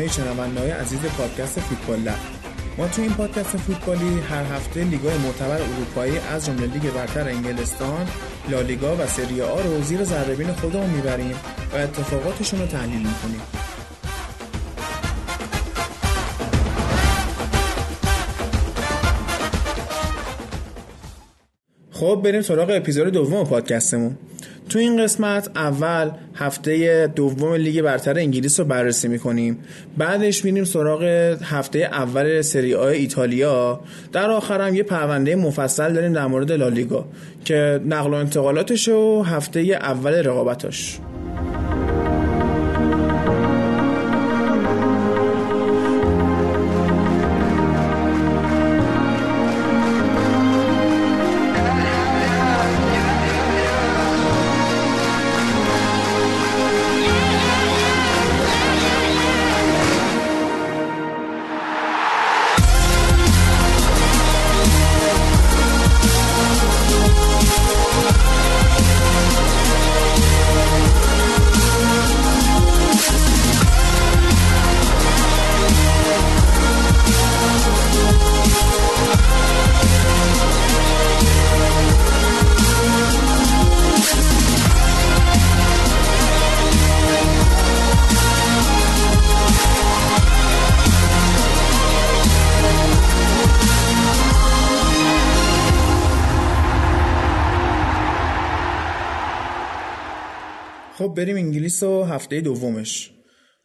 همه شنوندههای عزیز پادکست فوتبال لب ما تو این پادکست فوتبالی هر هفته لیگای معتبر اروپایی از جمله لیگ برتر انگلستان، لالیگا و سری آ رو زیر ذره خودمون می‌بریم و اتفاقاتشون رو تحلیل می‌کنیم. خب بریم سراغ اپیزود دوم پادکستمون تو این قسمت اول هفته دوم لیگ برتر انگلیس رو بررسی می‌کنیم. بعدش میریم سراغ هفته اول سری آ ایتالیا. در آخر هم یه پرونده مفصل داریم در مورد لالیگا که نقل و انتقالاتش و هفته اول رقابتاش بریم انگلیس و هفته دومش.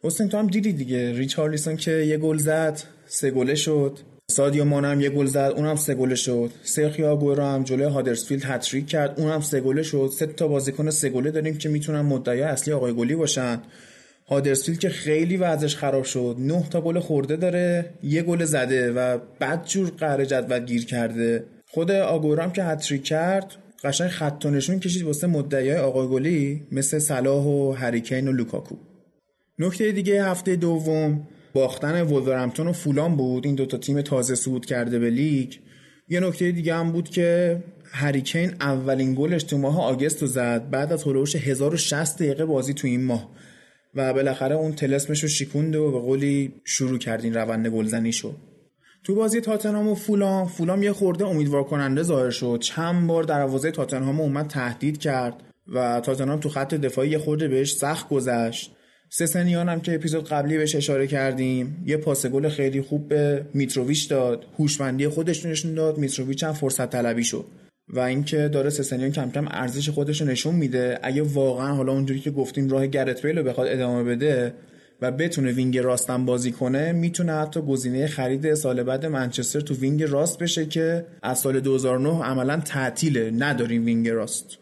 حسین تو هم دیدی دیگه. ریچارلیسون که یه گل زد سه گله شد. سادیو مانم یه گل زد اونم سه گله شد. سرخیا آگورو هم جلوی هادرسفیلد هتریک کرد اونم سه گله شد. سه تا بازیکن سه گله داریم که می‌تونن مدعی اصلی آقای گلی باشن. هادرسفیلد که خیلی وضعش خراب شد. نه تا گل خورده داره یه گل زده و بعد جور قهر جدول گیر کرده. خود آگورو هم که هتریک کرد قشنگ خط نشون کشید واسه مدعیای آقای گلی مثل صلاح و هریکین و لوکاکو. نکته دیگه هفته دوم باختن ولورهمپتون و فولام بود. این دوتا تیم تازه صعود کرده به لیگ. یه نکته دیگه هم بود که هریکین اولین گلش تو ماه آگوست رو زد. بعد از هلوش 1060 دقیقه بازی تو این ماه. و بالاخره اون طلسمش رو شکوند و به قولی شروع کرد این روند گلزنی شد تو بازی تاتنهام و فولام فولام یه خورده امیدوار کننده ظاهر شد. چند بار دروازه تاتنهام اومد تهدید کرد و تاتنهام تو خط دفاعی یه خورده بهش سخت گذشت. سسنیان هم که اپیزود قبلی بهش اشاره کردیم یه پاس گل خیلی خوب به میتروویچ داد. هوشمندی خودش نشون داد میتروویچ هم فرصت طلبی شد. و اینکه داره سسنیان کم کم ارزش خودش رو نشون میده اگه واقعا حالا اونجوری که گفتیم راه گرت بیل رو بخواد ادامه بده و بتونه وینگ راستم بازی کنه می‌تونه حتی گزینه خرید سال بعد منچستر تو وینگ راست بشه که از سال 2009 عملا تعطیله نداریم وینگ راست.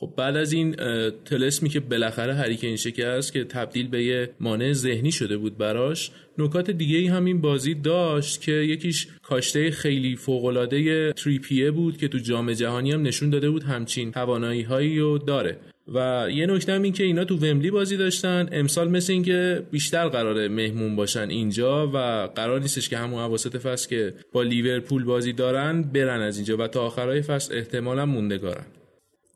خب بعد از این طلسمی که بالاخره هریکین شکست که تبدیل به یه مانع ذهنی شده بود براش نکات دیگه ای هم این بازی داشت که یکیش کاشته خیلی فوق‌العاده تریپیه بود که تو جام جهانی هم نشون داده بود همچین توانایی هایی رو داره. و یه نکته هم این که اینا تو ومبلی بازی داشتن. امسال مثل اینکه بیشتر قراره مهمون باشن اینجا و قرار نیستش که همون اواسط فصل که با لیورپول بازی دارن برن از اینجا و تا آخرای فصل احتمالا موندگارن.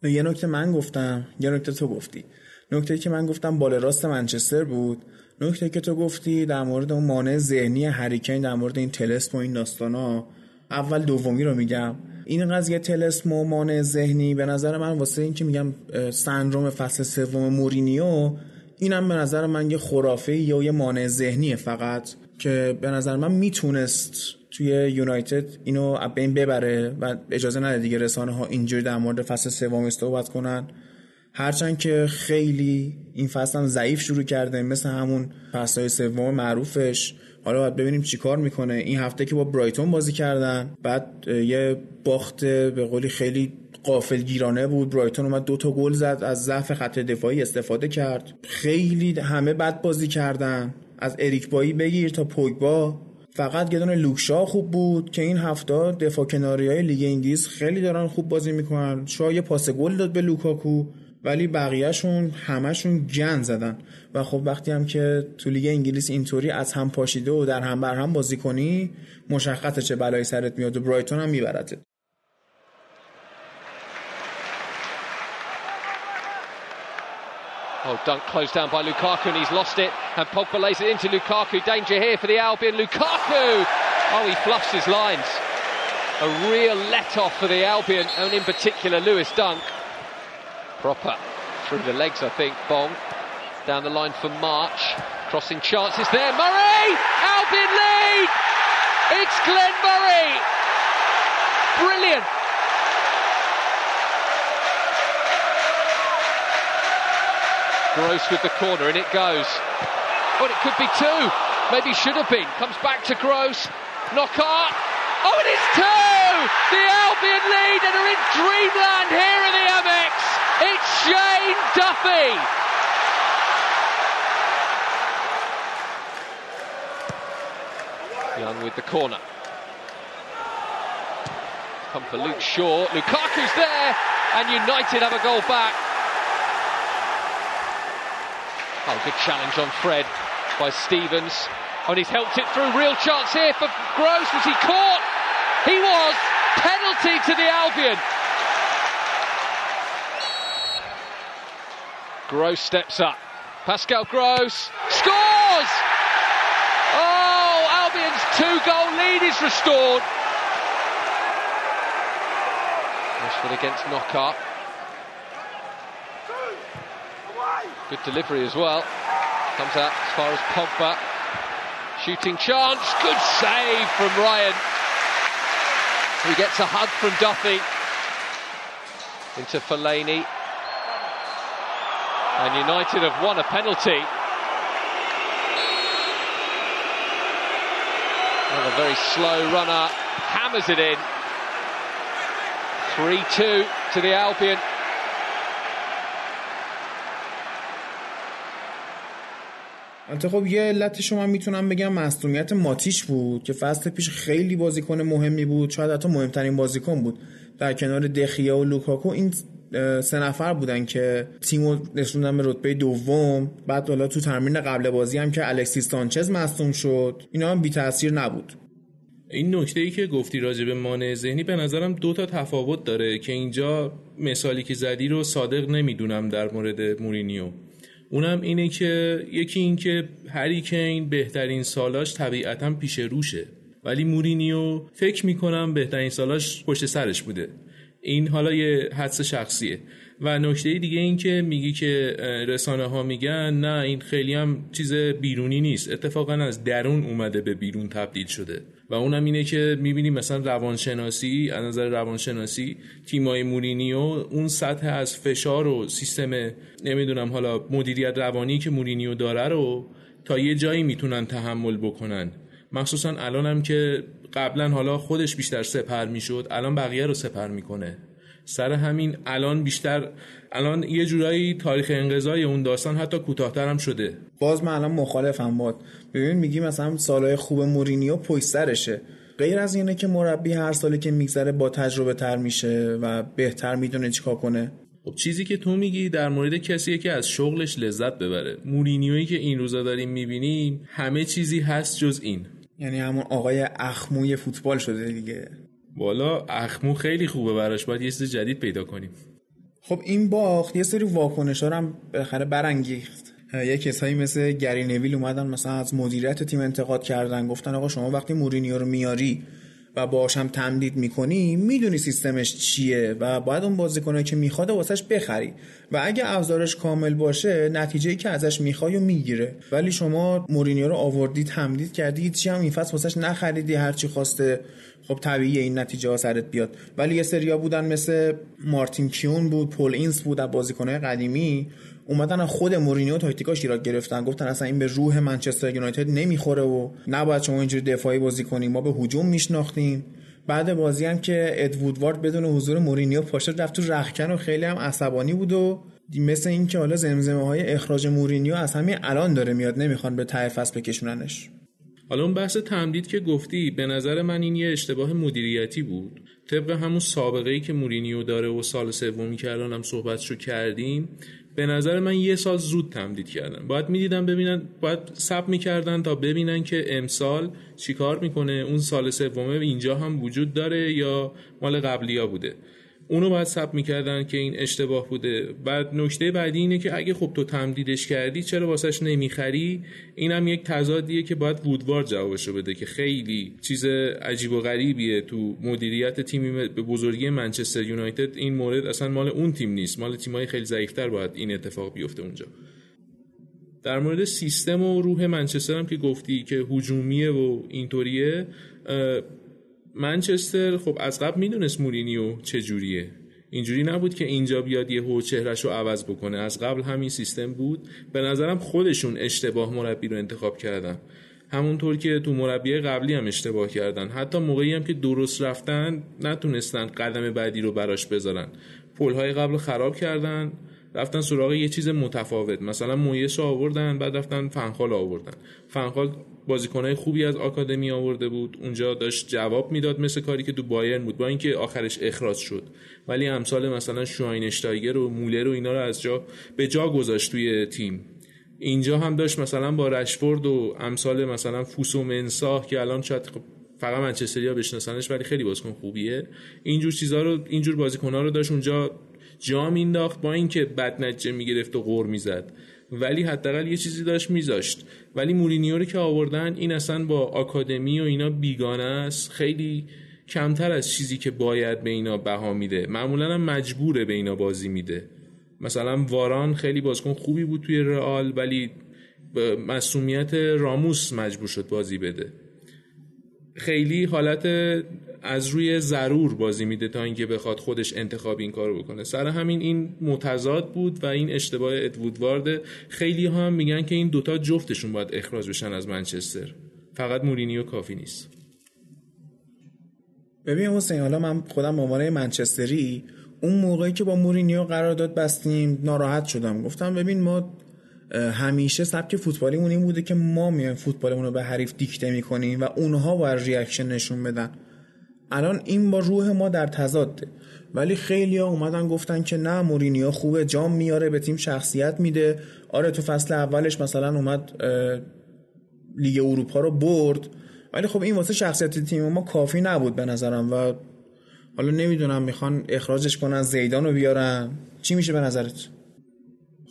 یه نکته من گفتم یه نکته تو گفتی. نکته که من گفتم بال راست منچستر بود. نکته که تو گفتی در مورد اون مانع ذهنی هریکین در مورد این تلسم و این داستانا اول دومی رو میگم. این قضیه تلسم و مانع ذهنی به نظر من واسه این که میگم سندروم فصل سوم مورینیو اینم به نظر من یه خرافه یا یه مانع ذهنیه فقط که به نظر من می‌تونست توی یونایتد اینو بین ببره و اجازه نده دیگه رسانه ها اینجوری در مورد فصل سوم صحبت کنن. هرچند که خیلی این فصل هم ضعیف شروع کرده مثل همون فصل سوم معروفش. حالا باید ببینیم چیکار می‌کنه. این هفته که با برایتون بازی کردن بعد یه باخت به قولی خیلی غافلگیرانه بود. برایتون اومد دو تا گل زد از ضعف خط دفاعی استفاده کرد. خیلی همه بد بازی کردن. از اریک بایی بگیر تا پوگبا. فقط یه دونه لوک شا خوب بود که این هفته دفاع کناری های لیگ انگلیس خیلی دارن خوب بازی می‌کنن. شاید یه پاس گل داد به لوکاکو. ولی بقیهشون همشون گند زدن و خب وقتی هم که تو لیگ انگلیس اینطوری از هم پاشیده و در هم بر هم بازی کنی مشخصه چه بلایی سرت میاد و برایتون هم میبرده Oh, dunk closed down by Lukaku and he's lost it. And Pogba lays it into Lukaku. Danger here for the Albion. Lukaku! Oh, he fluffs his lines. A real let-off for the Albion, and in particular Lewis Dunk. Proper through the legs, I think. Bong down the line for March. Crossing chances there. Murray! Albion lead! It's Glenn Murray! Brilliant! Gross with the corner, and it goes. Oh, it could be two. Maybe should have been. Comes back to Gross. Knockout. Oh, it is two! The Albion lead and are in dreamland here in the Amex. It's Shane Duffy. Young with the corner. Come for Luke Shaw. Lukaku's there, and United have a goal back. Oh, good challenge on Fred by Stevens. And he's helped it through. Real chance here for Gross. Was he caught? He was. Penalty to the Albion. Gross steps up. Pascal Gross scores! Oh, Albion's two-goal lead is restored. Rashford against Knockout. Good delivery as well. Comes out as far as Pogba. Shooting chance. Good save from Ryan. He gets a hug from Duffy. Into Fellaini. And United have won a penalty. Another very slow runner. Hammers it in. 3-2 to the Albion. البته خب یه علتش من می‌تونم بگم مصدومیت ماتیش بود که فصل پیش خیلی بازیکن مهمی بود شاید حتی مهمترین بازیکن بود در کنار دخیا و لوکاکو این سه نفر بودن که تیمو رسوندن به رتبه دوم. بعد حالا تو تمرین قبل بازی هم که الکسیس سانچز مصدوم شد. اینا هم بی تاثیر نبود. این نکته ای که گفتی راجع به مانع ذهنی به نظرم دو تا تفاوت داره که اینجا مثالی که زدی رو صادق نمی‌دونم در مورد مورینیو. اونم اینه که یکی این که هری کین بهترین سالاش طبیعتا پیش روشه. ولی مورینیو فکر می‌کنم بهترین سالاش پشت سرش بوده. این حالا یه حدس شخصیه. و نکته دیگه این که میگی که رسانه ها میگن نه این خیلی هم چیز بیرونی نیست. اتفاقا از درون اومده به بیرون تبدیل شده. و اونم اینه که می‌بینیم مثلا روانشناسی از نظر روانشناسی تیمای مورینیو اون سطح از فشار و سیستم نمی‌دونم حالا مدیریت روانی که مورینیو داره رو تا یه جایی می‌تونن تحمل بکنن. مخصوصا الان هم که قبلا حالا خودش بیشتر سپر می‌شد الان بقیه رو سپر می‌کنه. سر همین الان بیشتر الان یه جورایی تاریخ انقضای اون داستان حتی کوتاهتر هم شده. باز من الان مخالفم باد. ببین میگی مثلا سالهای خوب مورینیو پشت سرشه. غیر از اینه که مربی هر سالی که میگذره با تجربه تر میشه و بهتر می‌دونه چیکار کنه. خب چیزی که تو میگی در مورد کسیه که از شغلش لذت ببره. مورینیویی که این روزا داریم می‌بینیم همه چیزی هست جز این. یعنی همون آقای اخموی فوتبال شده دیگه. والا اخمو خیلی خوبه براش باید یه چیز جدید پیدا کنیم. خب این باخت یه سری واکنش ها هم بخره برانگیخت. یه کسایی مثل گری نویل اومدن مثلا از مدیریت تیم انتقاد کردن گفتن آقا شما وقتی مورینیو رو میاری و باهاش هم تمدید می‌کنی می‌دونی سیستمش چیه و باید اون بازیکنایی که می‌خواد واسش بخری. و اگه ابزارش کامل باشه نتیجه ای که ازش می‌خوای و می‌گیره. ولی شما مورینیو رو آوردی تمدید کردی چی هم این فصل واسش نخریدی هرچی خواسته. خب طبیعیه این نتیجه ها سرت بیاد. ولی یه سریا بودن مثل مارتین کیون بود پل اینس بود از بازیکنهای قدیمی. اومدن خود مورینیو تاکتیکاش ایراد گرفتن. گفتن اصلا این به روح منچستر یونایتد نمی‌خوره و نباید شما اینجوری دفاعی بازی کنیم. ما به هجوم میشناختیم. بعد بازی هم که اد وودوارد بدون حضور مورینیو پاشد رفت تو رخکن و خیلی هم عصبانی بود و مثل اینکه حالا زمزمه های اخراج مورینیو از همین الان داره میاد نمی‌خوان به فصل بکشوننش. حالا اون بحث تمدید که گفتی به نظر من این یه اشتباه مدیریتی بود. طبق همون سابقه ای که مورینیو داره و سال سومی که الان هم صحبتشو کردیم به نظر من یه سال زود تمدید کردن. باید می‌دیدن ببینن باید سب می‌کردن تا ببینن که امسال چیکار می‌کنه. اون سال سومه اینجا هم وجود داره یا مال قبلی بوده. اونو باید ثبت می‌کردن که این اشتباه بوده. بعد نکته بعدی اینه که اگه خب تو تمدیدش کردی چرا واسش نمی‌خری؟ اینم یک تضادیه که باید وودوارد جوابشو بده که خیلی چیز عجیب و غریبیه تو مدیریت تیمی به بزرگی منچستر یونایتد. این مورد اصلا مال اون تیم نیست. مال تیمای خیلی ضعیفتر باید این اتفاق بیفته اونجا. در مورد سیستم و روح منچستر هم که گفتی که هجومیه و اینطوریه منچستر خب از قبل می‌دونست مورینیو چجوریه. اینجوری نبود که اینجا بیاد یه هو چهرش رو عوض بکنه. از قبل همین سیستم بود. به نظرم خودشون اشتباه مربی رو انتخاب کردن. همونطور که تو مربی قبلی هم اشتباه کردن. حتی موقعی هم که درست رفتن نتونستن قدم بعدی رو براش بذارن. پلهای قبل خراب کردن. رفتن سراغ یه چیز متفاوت. مثلا مویس آوردن بعد رفتن فنخال آوردن. فنخال بازیکنهای خوبی از آکادمی آورده بود. اونجا داشت جواب می‌داد مثل کاری که تو بایرن بود با اینکه آخرش اخراج شد. ولی امثال مثلا شواینشتایگر و مولر و اینا رو از جا به جا گذاشت توی تیم. اینجا هم داشت مثلا با رشفورد و امثال مثلا فوسو منساه که الان شاید خب فقط منچستریا بشناسنش ولی خیلی بازیکن خوبیه. اینجور چیزا رو اینجور بازیکن‌ها رو داشت اونجا جا مینداخت با اینکه بد نتیجه می‌گرفت و غور می‌زد. ولی حداقل یه چیزی داشت میذاشت. ولی مورینیو رو که آوردن این اصلا با آکادمی و اینا بیگانه است. خیلی کمتر از چیزی که باید به اینا بها میده. معمولا هم مجبوره به اینا بازی میده. مثلا واران خیلی بازیکن خوبی بود توی رئال ولی مسئولیت راموس مجبور شد بازی بده. خیلی حالت از روی ضرور بازی میده تا اینکه بخواد خودش انتخاب این کارو بکنه. سر همین این متضاد بود و این اشتباه ادوودوارد خیلی هم میگن که این دوتا جفتشون باید اخراج بشن از منچستر. فقط مورینیو کافی نیست. ببین حسین حالا من خودم به عنوان منچستری اون موقعی که با مورینیو قرارداد بستیم ناراحت شدم. گفتم ببین ما همیشه سبک فوتبالیمون این بوده که ما میایم فوتبالمون رو به حریف دیکته می‌کنیم و اونها باید reaction نشون بدن. الان این با روح ما در تضاده. ولی خیلی ها اومدن گفتن که نه مورینیو خوبه جام میاره به تیم شخصیت میده. آره تو فصل اولش مثلا اومد لیگ اروپا رو برد. ولی خب این واسه شخصیت تیم ما کافی نبود به نظرم و حالا نمی‌دونم می‌خوان اخراجش کنن زیدان رو بیارن. چی میشه به نظرت؟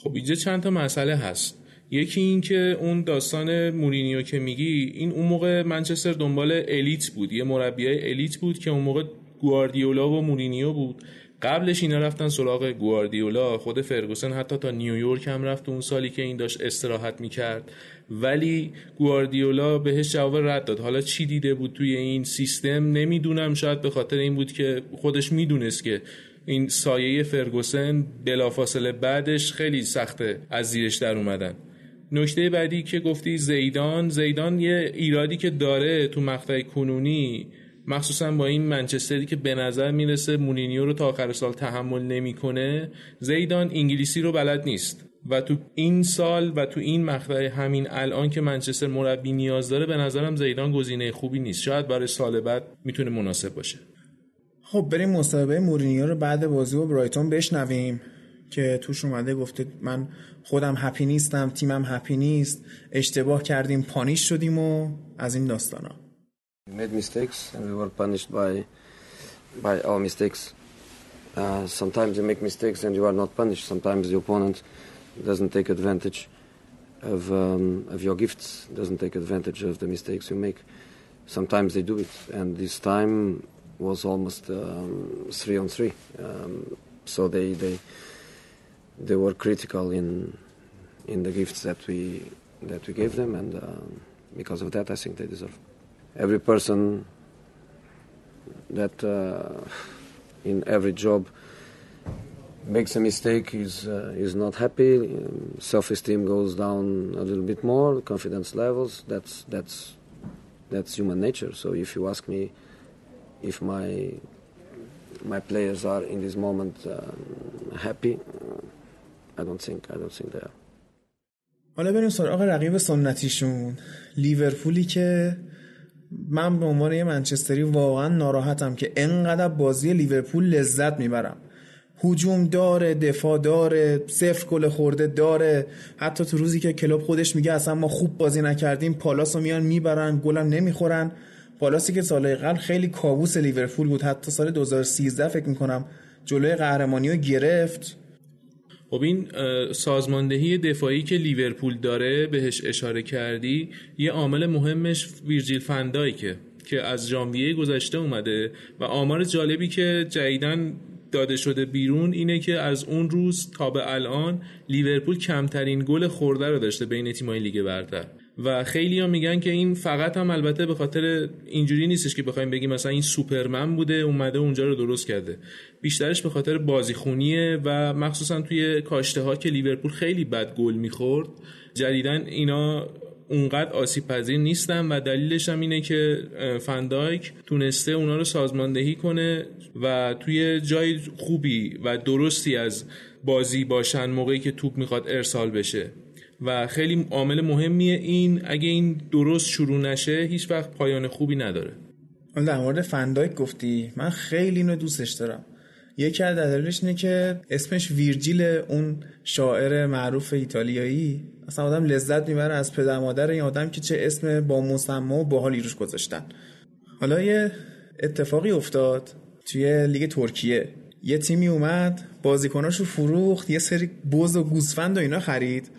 خب اینجا چند تا مسئله هست. یکی این که اون داستان مورینیو که میگی این اون موقع منچستر دنبال الیت بود. یه مربیای الیت بود که اون موقع گواردیولا و مورینیو بود. قبلش اینا رفتن سراغ گواردیولا. خود فرگوسن حتی تا نیویورک هم رفت اون سالی که این داشت استراحت می‌کرد. ولی گواردیولا بهش جواب رد داد. حالا چی دیده بود توی این سیستم؟ نمی‌دونم. شاید به خاطر این بود که خودش می‌دونست که این سایه فرگوسن بلافاصله بعدش خیلی سخته از زیرش در اومدن. نکته بعدی که گفتی زیدان زیدان یه ایرادی که داره تو مقطع کنونی مخصوصا با این منچستری که به نظر می‌رسه مورینیو رو تا آخر سال تحمل نمی‌کنه زیدان انگلیسی رو بلد نیست. و تو این سال و تو این مقطع همین الان که منچستر مربی نیاز داره به نظرم زیدان گزینه خوبی نیست. شاید برای سال بعد می‌تونه مناسب باشه. خب بریم مصاحبه مورینیو رو بعد بازی و برایتون بشنویم که توش اومده گفته من خودم هپی نیستم تیمم هپی نیست اشتباه کردیم پانیش شدیم و از این داستانا made mistakes and we were punished by by our mistakes. Uh, sometimes you make mistakes and you are not punished. Sometimes the opponent doesn't take advantage of um, of your gifts, doesn't take advantage of the mistakes you make. Sometimes they do it, and this time was almost um, three on three. Um, so they they they were critical in in the gifts that we that we gave them, and uh, because of that, I think they deserve. Every person that uh, in every job makes a mistake is uh, is not happy. Um, self-esteem goes down a little bit more. Confidence levels. That's that's that's human nature. So if you ask me if my my players are in this moment um, happy, I don't think I don't think they are. حالا بریم سراغ رقیب سنتیشون. لیورپولی که من به عنوان یه منچستری واقعا ناراحتم که انقدر بازی لیورپول لذت می‌برم. هجوم داره دفاع داره صفر گل خورده داره. حتی تو روزی که کلوب خودش میگه اصلا ما خوب بازی نکردیم پالاس رو میان می‌برن گلم نمی‌خورن. پالاسی که سال قبل خیلی کابوس لیورپول بود حتی سال 2013 فکر می‌کنم جلوی قهرمانی رو گرفت. خب این سازماندهی دفاعی که لیورپول داره بهش اشاره کردی یه عامل مهمش ویرجیل فندایکه که از ژانویه گذشته اومده و آمار جالبی که جدیدن داده شده بیرون اینه که از اون روز تا به الان لیورپول کمترین گل خورده رو داشته بین تیمای لیگ برتر. و خیلی ها میگن که این فقط هم البته به خاطر اینجوری نیستش که بخوایم بگیم مثلا این سوپرمن بوده اومده اونجا رو درست کرده. بیشترش به خاطر بازیخونیه و مخصوصا توی کاشته ها که لیورپول خیلی بد گل می‌خورد جدیدن اینا اونقدر آسیب پذیر نیستن و دلیلش هم اینه که فندایک تونسته اونا رو سازماندهی کنه و توی جای خوبی و درستی از بازی باشن موقعی که توپ می‌خواد ارسال بشه. و خیلی عامل مهمیه این اگه این درست شروع نشه هیچ وقت پایان خوبی نداره. در مورد فندایک گفتی. من خیلی اینو دوستش دارم. یکی از دلایلش اینه که اسمش ویرجیل اون شاعر معروف ایتالیایی. اصلا آدم لذت می‌بره از پدر مادر این آدم که چه اسم با مسما و باحالی روش گذاشتن. حالا یه اتفاقی افتاد توی لیگ ترکیه. یه تیمی اومد بازیکناشو فروخت یه سری بز و گوسفند و اینا خرید.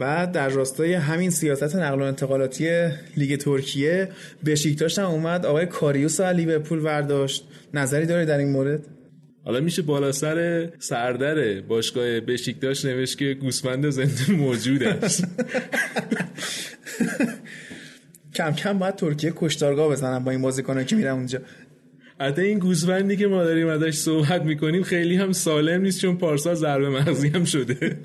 و در راستای همین سیاست نقل و انتقالاتی لیگ ترکیه بشیکتاش هم اومد. آقای کاریوس از لیورپول ورداشت نظری داری در این مورد؟ حالا میشه بالا سر سردر باشگاه بشیکتاش نوشت که گوسفند زنده موجود است کم کم باید ترکیه کشتارگاه بزنن با این بازیکنان که میرن اونجا. حتی این گوسفندی که ما داریم ازش صحبت می‌کنیم خیلی هم سالم نیست چون پارسا ضربه مغزی هم شده.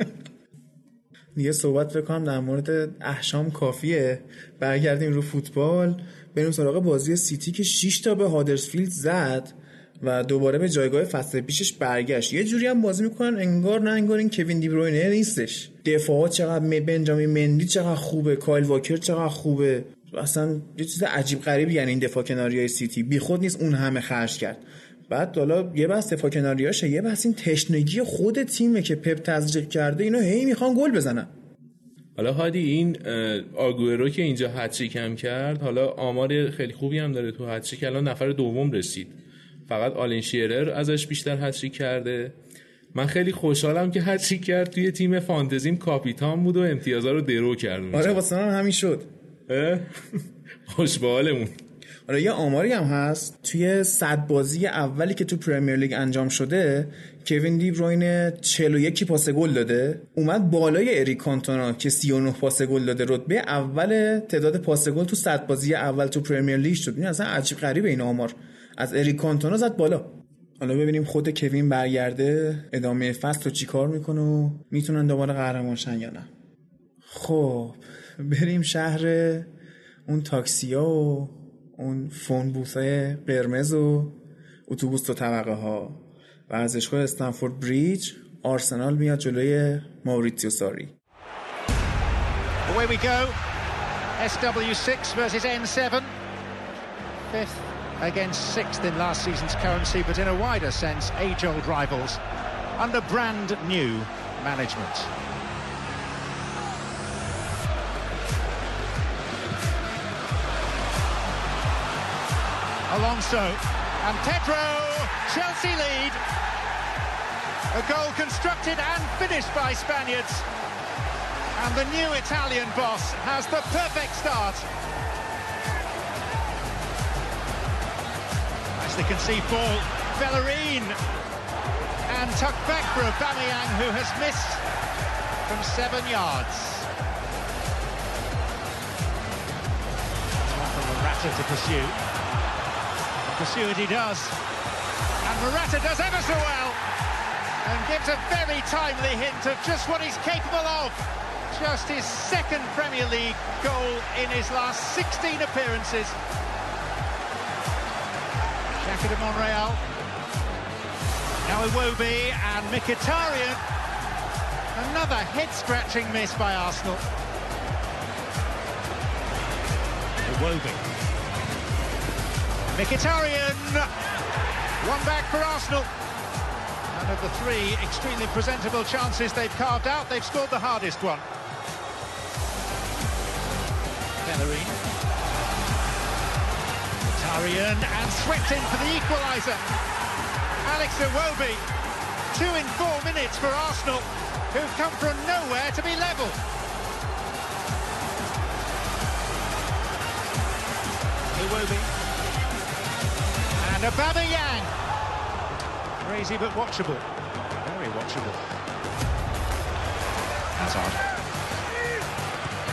دیگه صحبت بکنم در مورد احشام کافیه. برگردیم رو فوتبال بریم سراغ بازی سیتی که 6 تا به هادرسفیلد زد و دوباره به جایگاه فصل پیشش برگشت. یه جوری هم بازی می‌کنن انگار نه انگار این کوین دیبروینه نیستش. دفاعات چقدر بنجامین مندی چقدر خوبه کایل واکر چقدر خوبه. اصلا یه چیز عجیب غریبی یعنی این دفاع کناری های سیتی. بیخود نیست اون همه خرج کرد. بعد حالا یه بحث دفاع کناریاشه یه بحث این تشنگی خود تیمه که پپ تزریق کرده اینا هی می‌خوان گل بزنن. حالا هادی این آگورو که اینجا هتریک کم کرد حالا آمار خیلی خوبی هم داره تو هتریک الان نفر دوم رسید. فقط آلن شیرر ازش بیشتر هتریک کرده. من خیلی خوشحالم که هتریک کرد توی تیم فانتزیم. کاپیتان بود و امتیازا رو درو کرد آره واسه همین شد. خوش به آره یه آماری هم هست توی صد بازی اولی که تو پرمیر لیگ انجام شده کوین دی بروین 41 پاس گل داده. اومد بالای اریک کانتونا که 39 پاس گل داده رتبه اول تعداد پاس گل تو صد بازی اول تو پرمیر لیگ شد. این اصلا عجیب غریبه این آمار. از اریک کانتونا زد بالا. حالا ببینیم خود کوین برگرده ادامه فصل رو چیکار می‌کنه و می‌تونن دوباره قهرمان شن یا نه. خب بریم شهر اون تاکسیا و اون فون بوسای قرمز و اتوبوس تو طبقه ها ورزشگاه استنفورد بریج آرسنال میاد جلوی ماوریتیو ساری we go. SW6 versus N7. Fifth against sixth in last season's currency, but in a wider sense, age-old rivals under brand new management. Alonso and Pedro, Chelsea lead. A goal constructed and finished by Spaniards. And the new Italian boss has the perfect start. As they can see ball, Bellerin. And tucked back for Aubameyang, who has missed from seven yards. To pursue. Pursue it he does. And Morata does ever so well. And gives a very timely hint of just what he's capable of. Just his second Premier League goal in his last 16 appearances. Shaka de Monreal. Now Iwobi and Mkhitaryan. Another head-scratching miss by Arsenal. Iwobi. Mkhitaryan, one back for Arsenal. And of the three extremely presentable chances they've carved out, they've scored the hardest one. Bellerin. Mkhitaryan and swept in for the equaliser. Alex Iwobi. Two in four minutes for Arsenal, who've come from nowhere to be level. Iwobi. And Aubameyang. Crazy but watchable. Very watchable. That's Hazard.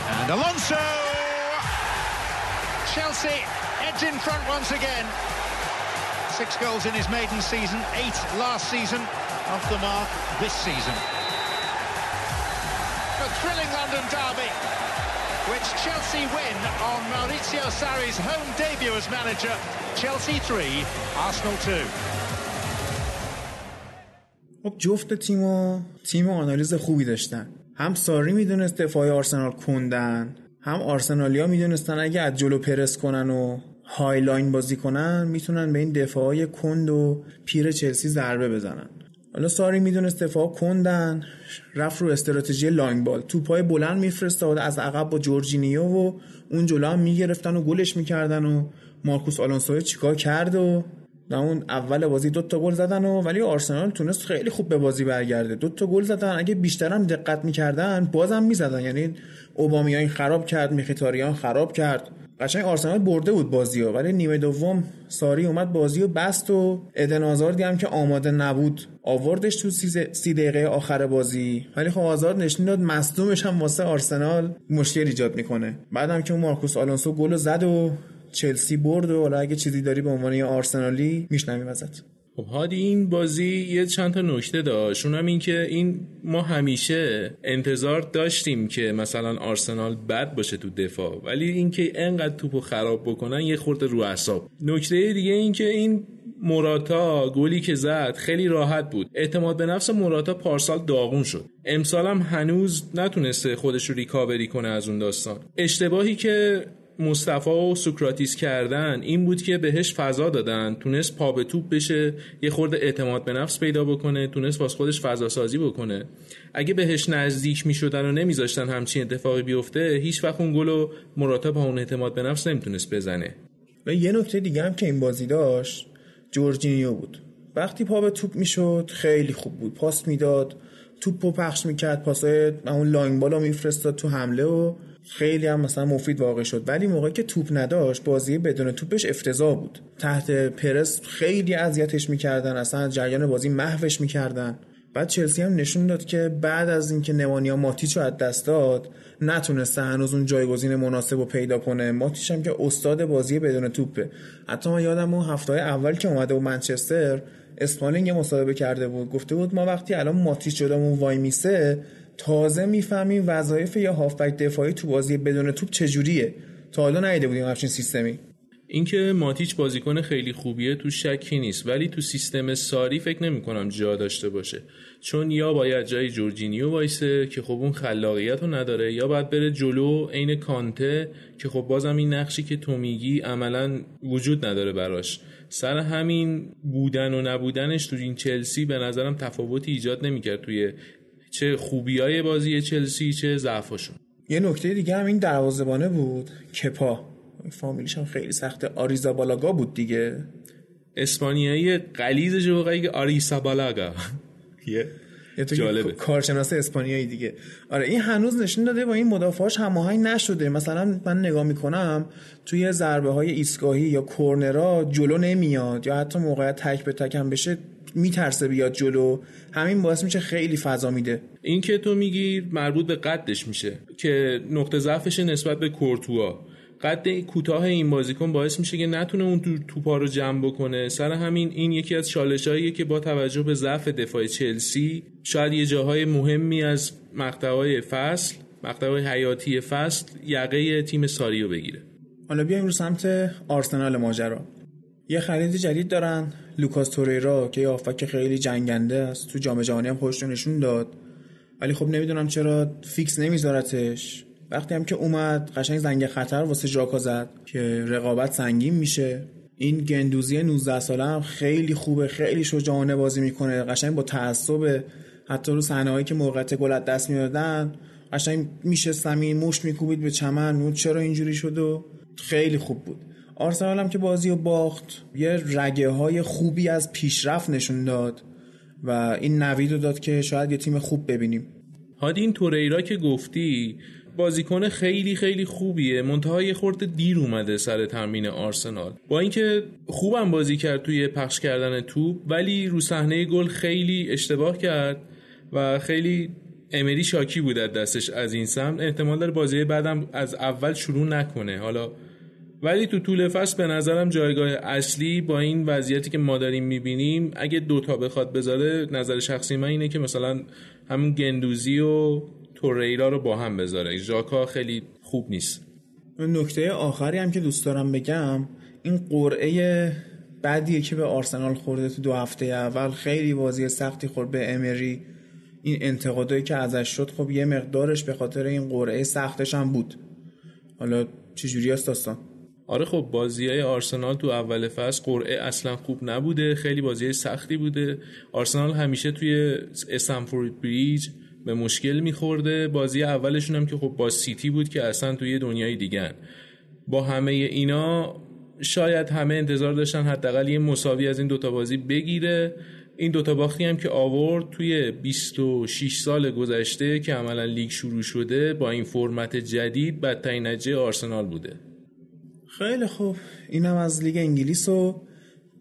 And Alonso! Chelsea edge in front once again. Six goals in his maiden season, eight last season, off the mark this season. A thrilling London derby, which Chelsea win on Maurizio Sarri's home debut as manager. Chelsea 3, Arsenal 2. خب جفت تیم تیم آنالیز خوبی داشتن. هم ساری می‌دونست دفاع آرسنال کندن هم آرسنالیا می‌دونستن اگه از جلو پرس کنن و high line بازی کنن می‌تونن به این دفاعای کند و پیر چلسی ضربه بزنن. حالا ساری می‌دونست دفاع کندن رفت رو استراتژی long ball. توپای بلند میفرستاد از عقب با جورجینیو و اون جلو هم می‌گرفتن و گلش می‌کردن و مارکوس آلونسو چیکار کرد و در اون اول بازی دو تا گل زدن و ولی آرسنال تونست خیلی خوب به بازی برگرده. دو تا گل زدن. اگه بیشتر هم دقت می‌کردن بازم می‌زدن. یعنی اوبامیان خراب کرد میخیتاریان خراب کرد. قشنگ آرسنال برده بود بازی ها ولی نیمه دوم ساری اومد بازی و بست و ادن آزاردی هم که آماده نبود آوردش تو سی دقیقه آخر بازی. ولی خب آزارد نشون داد مصدومش هم واسه آرسنال مشکل ایجاد می‌کنه. بعدم که مارکوس آلونسو گل زد و چلسی برد و حالا اگه چیزی داری به عنوان یه آرسنالی میشنویم ازت. خب هادی این بازی یه چند تا نکته داشت. اونم این که این ما همیشه انتظار داشتیم که مثلا آرسنال بد باشه تو دفاع ولی اینکه انقدر توپو خراب بکنن یه خورده رو اعصاب. نکته دیگه این که این موراتا گلی که زد خیلی راحت بود. اعتماد به نفس موراتا پارسال داغون شد. امسال هم هنوز نتونسته خودش رو ریکاوری کنه از اون داستان. اشتباهی که مصطفی و سوکراتیس کردن این بود که بهش فضا دادن. تونست پا به توپ بشه یه خورده اعتماد به نفس پیدا بکنه تونست باز خودش فضا سازی بکنه. اگه بهش نزدیک می‌شدن و نمیذاشتن همچین اتفاقی بیفته هیچ وقت اون گلو موراتا با اون اعتماد به نفس نمی‌تونست بزنه. و یه نکته دیگه هم که این بازی داشت جورجینیو بود. وقتی پا به توپ می‌شد خیلی خوب بود. پاس می‌داد توپ پخش می‌کرد پاسای اون long ball ا میفرستاد تو حمله و خیلی هم مثلا مفید واقع شد. ولی موقعی که توپ نداشت بازی بدون توپش افتضاح بود. تحت پرس خیلی اذیتش می‌کردن اصلا جریان بازی محوش می‌کردن. بعد چلسی هم نشون داد که بعد از اینکه نوانیا ماتیچو از دست داد نتونسته هنوز اون جایگزین مناسب رو پیدا کنه. ماتیش هم که استاد بازی بدون توپه. حتی ما یادم اون هفته اول که اومده و منچستر اسپالینگ مصاحبه کرده بود. گفته بود ما وقتی الان ماتیچ جلومون وای میسه تازه می‌فهمیم وظایف یا هافبک دفاعی تو بازی بدون توپ چجوریه. تا حالا ندیده بودیم همچین سیستمی. اینکه ماتیچ بازیکن خیلی خوبیه تو شکی نیست ولی تو سیستم ساری فکر نمی کنم جا داشته باشه. چون یا باید جای جورجینیو وایسه که خب اون خلاقیت رو نداره یا باید بره جلو عین کانته که خب بازم این نقشی که تو میگی عملا وجود نداره براش. سر همین بودن و نبودنش تو این چلسی به نظرم تفاوتی ایجاد نمی‌کرد توی چه خوبیای بازی چلسی چه ضعفاشون. یه نکته دیگه هم این دروازه‌بانه بود. کپا. فامیلیش هم خیلی سخته آریزابالاگا بود دیگه. اسپانیایی قلیزش رو آریزابالاگا. یه جالبه. کارشناس اسپانیایی دیگه. آره این هنوز نشون داده با این مدافعاش هماهنگ نشده. مثلا من نگاه می‌کنم توی ضربه های ایستگاهی یا کورنرا جلو نمیاد یا حتی موقعیت تک به تک هم بشه میترسه بیاد جلو. همین باعث میشه خیلی فضا میده. این که تو میگی مربوط به قدش میشه که نقطه ضعفش نسبت به کورتوا. قد کوتاه این بازیکن باعث میشه که نتونه اون توپا رو جمع بکنه. سر همین این یکی از چالشاییه که با توجه به ضعف دفاع چلسی شاید یه جاهای مهمی از مقطعهای فصل مقطعهای حیاتی فصل یقه تیم ساریو بگیره. حالا بیایم رو سمت آرسنال ماجرا. یه خرید جدید دارن. لوکاس توریرا که یه که خیلی جنگنده است. تو جام جهانی هم خودش نشون داد. ولی خب نمی‌دونم چرا فیکس نمیذارتش. وقتی هم که اومد قشنگ زنگ خطر واسه ژاکا زد که رقابت سنگین میشه. این گندوزی 19 ساله هم خیلی خوبه خیلی شجاعانه بازی می‌کنه قشنگ با تعصب حتی رو صحنه‌ای که موقعیت گل دست می‌دادن قشنگ میشه زمین مشت میکوبید به چمن. چرا اینجوری شد و خیلی خوب بود. آرسنال هم که بازی و باخت یه رگه های خوبی از پیشرفت نشون داد و این نوید رو داد که شاید یه تیم خوب ببینیم. هادی این توریرا که گفتی بازیکن خیلی خیلی خوبیه. منتها یه خورده دیر اومده سر تمرین آرسنال. با اینکه خوبم بازی کرد توی پخش کردن توپ ولی رو صحنه گل خیلی اشتباه کرد و خیلی امری شاکی بود دستش از این سمت. احتمال داره بازی بعدم از اول شروع نکنه. حالا ولی تو طول فصل به نظرم جایگاه اصلی با این وضعیتی که ما داریم می‌بینیم اگه دوتا بخواد بذاره نظر شخصی من اینه که مثلا همون گندوزی و توریرا رو با هم بذاره. ژاکا خیلی خوب نیست. نکته آخری هم که دوست دارم بگم این قرعه بعدیه که به آرسنال خورده تو دو هفته اول. خیلی بازی سختی خورد به امری. این انتقادایی که ازش شد خب یه مقدارش به خاطر این قرعه سختش هم بود. حالا چجوری است داستان؟ آره خب بازی های آرسنال تو اول فصل قرعه اصلا خوب نبوده. خیلی بازی سختی بوده. آرسنال همیشه توی استنفورد بریج به مشکل میخورده. بازی اولشون هم که خب با سیتی بود که اصلا توی دنیای دیگن با همه اینا شاید همه انتظار داشتن حداقل یه مساوی از این دوتا بازی بگیره. این دوتا باختی هم که آورد توی 26 سال گذشته که عملا لیگ شروع شده با این فرمت جدید بدترین نتیجه آرسنال بوده. خیلی خوب. اینم از لیگ انگلیس و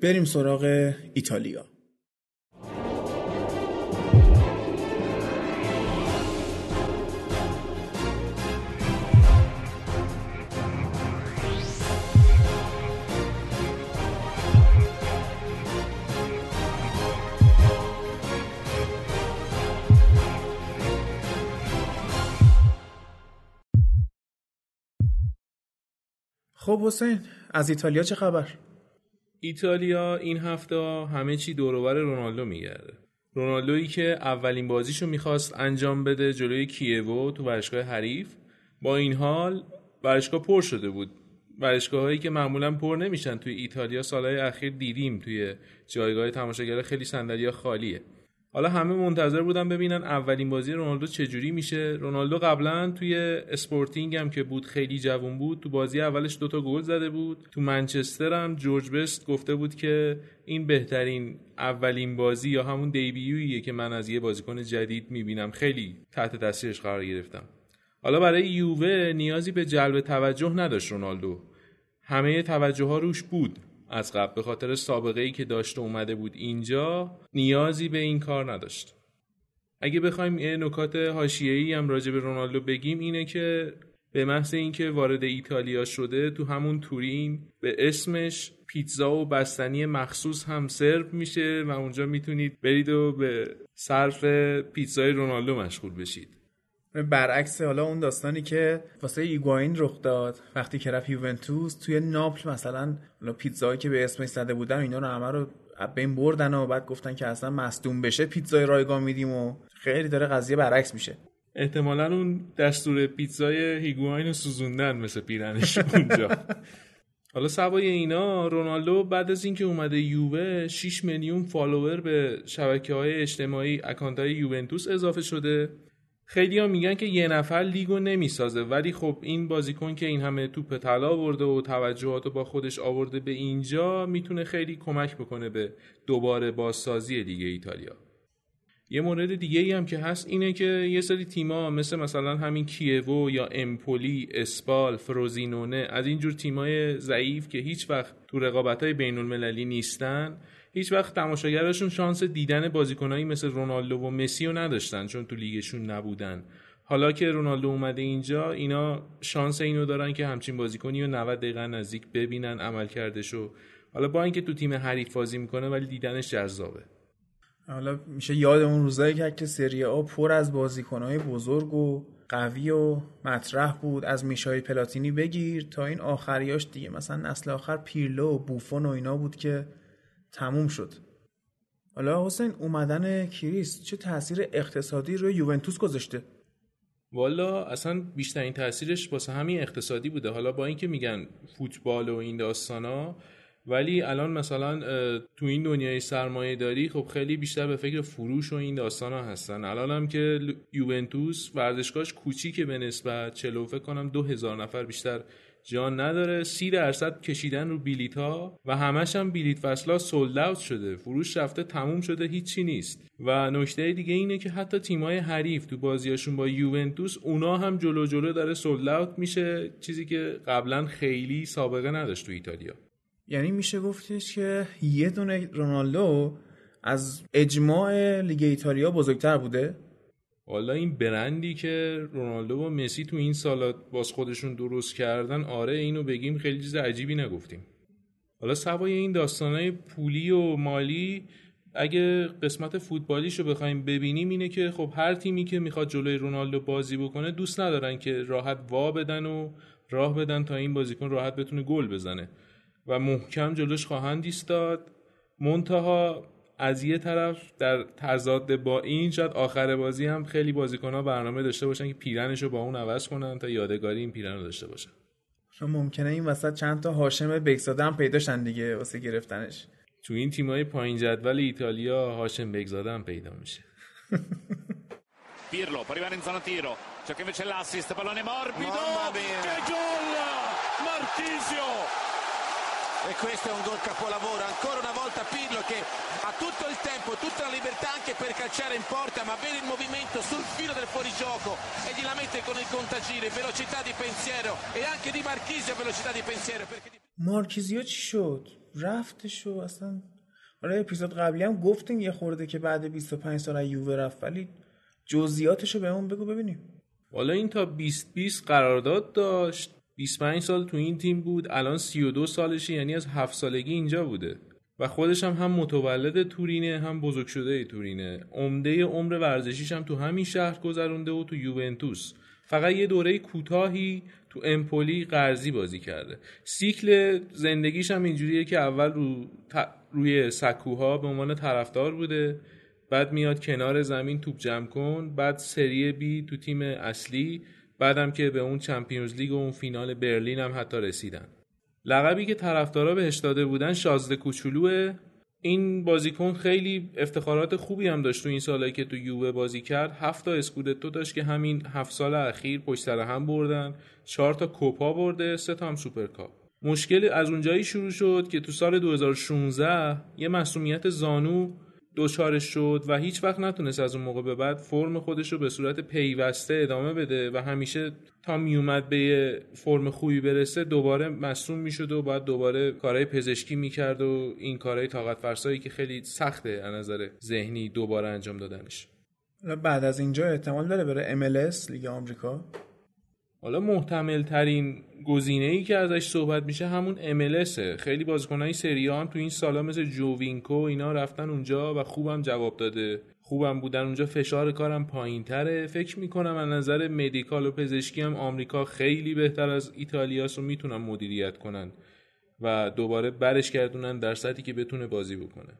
بریم سراغ ایتالیا. خب حسین از ایتالیا چه خبر؟ ایتالیا این هفته همه چی دوروبر رونالدو میگرده. رونالدویی که اولین بازیشو می‌خواست انجام بده جلوی کیوو تو ورشگاه حریف با این حال ورشگاه پر شده بود. ورشگاه هایی که معمولا پر نمیشن توی ایتالیا سالهای اخیر دیدیم توی جایگاه تماشاگر خیلی صندلی خالیه. حالا همه منتظر بودن ببینن اولین بازی رونالدو چجوری میشه. رونالدو قبلا توی اسپورتینگ هم که بود خیلی جوون بود تو بازی اولش دوتا گل زده بود. تو منچستر هم جورج بست گفته بود که این بهترین اولین بازی یا همون debut یه که من از یه بازیکن جدید می‌بینم. خیلی تحت تاثیرش قرار گرفتم. حالا برای یووه نیازی به جلب توجه نداشت رونالدو. همه توجه ها روش بود. از قبل به خاطر سابقه ای که داشته اومده بود اینجا نیازی به این کار نداشت. اگه بخوایم یه نکات حاشیه‌ای هم راجع به رونالدو بگیم اینه که به محض اینکه وارد ایتالیا شده تو همون تورین به اسمش پیتزا و بستنی مخصوص هم سرو میشه و اونجا می‌تونید برید و به صرف پیتزای رونالدو مشغول بشید. برعکس حالا اون داستانی که واسه ایگواین رخ داد وقتی که رفت یوونتوس توی ناپل مثلا پیتزایی که به اسمش زده بودن اینا رو همه رو بین بردن و بعد گفتن که اصلا مصدوم بشه پیتزای رایگان میدیم و خیلی داره قضیه برعکس میشه. احتمالا اون دستور پیتزای هیگواین رو سوزوندن مثل پیرهنش اونجا. حالا سوای اینا رونالدو بعد از اینکه اومده یووه 6 میلیون follower به شبکه های اجتماعی account های یوونتوس اضافه شده. خیلی ها میگن که یه نفر لیگو نمی‌سازه ولی خب این بازیکن که این همه توپ طلا برده و توجهات با خودش آورده به اینجا می‌تونه خیلی کمک بکنه به دوباره بازسازی دیگه ایتالیا. یه مورد دیگه ای هم که هست اینه که یه سری تیما مثل مثلا همین کیوو یا امپولی، اسپال، فروزینونه از اینجور تیمای ضعیف که هیچ وقت تو رقابت های بین المللی نیستن هیچ وقت تماشاگرشون شانس دیدن بازیکنایی مثل رونالدو و مسی رو نداشتن چون تو لیگشون نبودن. حالا که رونالدو اومده اینجا اینا شانس اینو دارن که همچین بازیکنی رو 90 دقیقه نزدیک ببینن عمل کردشو حالا با اینکه تو تیم حریف بازی می‌کنه ولی دیدنش جذابه. حالا میشه یاد اون روزایی که که سری آ پر از بازیکنهای بزرگ و قوی و مطرح بود. از میشای پلاتینی بگیر تا این آخریاش دیگه. مثلا نسل آخر پیرلو و بوفون و اینا بود که تموم شد. حالا حسین اومدن کریس چه تاثیر اقتصادی روی یوونتوس گذاشته؟ والا اصلا بیشترین تاثیرش واسه همین اقتصادی بوده. حالا با اینکه میگن فوتبال و این داستانا ولی الان مثلا تو این دنیای سرمایه داری خب خیلی بیشتر به فکر فروش و این داستان ها هستن. الان هم که یوونتوس ورزشگاهش کوچیکه به نسبت چلو فکر کنم دو هزار نفر بیشتر جان نداره. سی درصد کشیدن رو بیلیت ها و همش هم بیلیت فصلا سولد اوت شده. فروش رفته تموم شده. هیچی نیست. و نکته دیگه اینه که حتی تیمای حریف تو بازیاشون با یوونتوس اونا هم جلو جلو داره سولد میشه. چیزی که قبلا خیلی سابقه نداشت تو ایتالیا. یعنی میشه گفتش که یه دونه رونالدو از اجماع لیگ ایتالیا بزرگتر بوده؟ حالا این برندی که رونالدو و مسی تو این سالات باز خودشون درست کردن آره اینو بگیم خیلی چیز عجیبی نگفتیم. حالا سوای این داستانهای پولی و مالی اگه قسمت فوتبالیش رو بخوایم ببینیم اینه که خب هر تیمی که می‌خواد جلوی رونالدو بازی بکنه دوست ندارن که راحت وا بدن و راه بدن تا این بازیکن راحت بتونه گل بزنه. و محکم جلوش خواهند ایستاد. منتها از یه طرف در تضاد با این شاید آخر بازی هم خیلی بازیکن برنامه داشته باشن که پیرنش رو با اون عوض کنن تا یادگاری این پیرن رو داشته باشن. ممکنه این وسط چند تا هاشم بگزاده هم پیداشن دیگه واسه گرفتنش. تو این تیمای پایین جدول ایتالیا هاشم بگزاده هم پیدا میشه. Pirlo può arrivare in zona tiro. C'è che invece l'assist pallone morbido. Mamma mia. che gol! Marchisio! E questo è un gol capolavoro, ancora una volta Pirlo che ha tutto il tempo, tutta la libertà anche per calciare in porta, ma vede il movimento sul filo del fuorigioco e gliela mette con il contagiri, velocità di pensiero e anche di Marchisio velocità di pensiero. Perché di... مارکیزیو چی شد رفتش و اصلا آره اپیزود قبلی هم گفتیم یه خورده که بعد 25 سال از یووه رفت ولی جزئیاتشو بهمون بگو ببینیم حالا این تا 2020 قرارداد داشت 25 سال تو این تیم بود الان 32 سالشه یعنی از 7 سالگی اینجا بوده. و خودش هم هم متولد تورینه هم بزرگ شده تورینه. عمده عمر ورزشیش هم تو همین شهر گذرونده و تو یوونتوس. فقط یه دوره کوتاهی تو امپولی قرضی بازی کرده. سیکل زندگیش هم اینجوریه که اول رو روی سکوها به عنوان طرفدار بوده بعد میاد کنار زمین توپ جمع کن بعد سری بی تو تیم اصلی بعدم که به اون چمپیونز لیگ و اون فینال برلین هم حتی رسیدن. لقبی که طرفدارا بهش داده بودن شازده کوچولوه. این بازیکن خیلی افتخارات خوبی هم داشت تو این سالایی که تو یووه بازی کرد. هفت تا اسکودتو داشت که همین هفت سال اخیر پشت سر هم بردن. چهار تا کوپا برده سه تا هم سوپرکاپ. مشکل از اونجایی شروع شد که تو سال 2016 یه مصدومیت زانو دچارش شد و هیچ وقت نتونست از اون موقع به بعد فرم خودش رو به صورت پیوسته ادامه بده و همیشه تا میومد به یه فرم خوبی برسه دوباره مصدوم می‌شد و بعد دوباره کارهای پزشکی می‌کرد و این کارهای طاقت فرسایی که خیلی سخته از نظر ذهنی دوباره انجام دادنش. بعد از اینجا احتمال داره بره MLS لیگ آمریکا؟ حالا محتمل ترین گزینه ای که ازش صحبت میشه همون MLS خیلی بازیکنای سری هم تو این سالا مثل جووینکو اینا رفتن اونجا و خوبم جواب داده. خوبم بودن اونجا فشار کارم پایین تره فکر می‌کنم از نظر مدیکال و پزشکی هم آمریکا خیلی بهتر از ایتالیاس رو می‌تونن مدیریت کنن و دوباره برش گردونن در سطحی که بتونه بازی بکنه.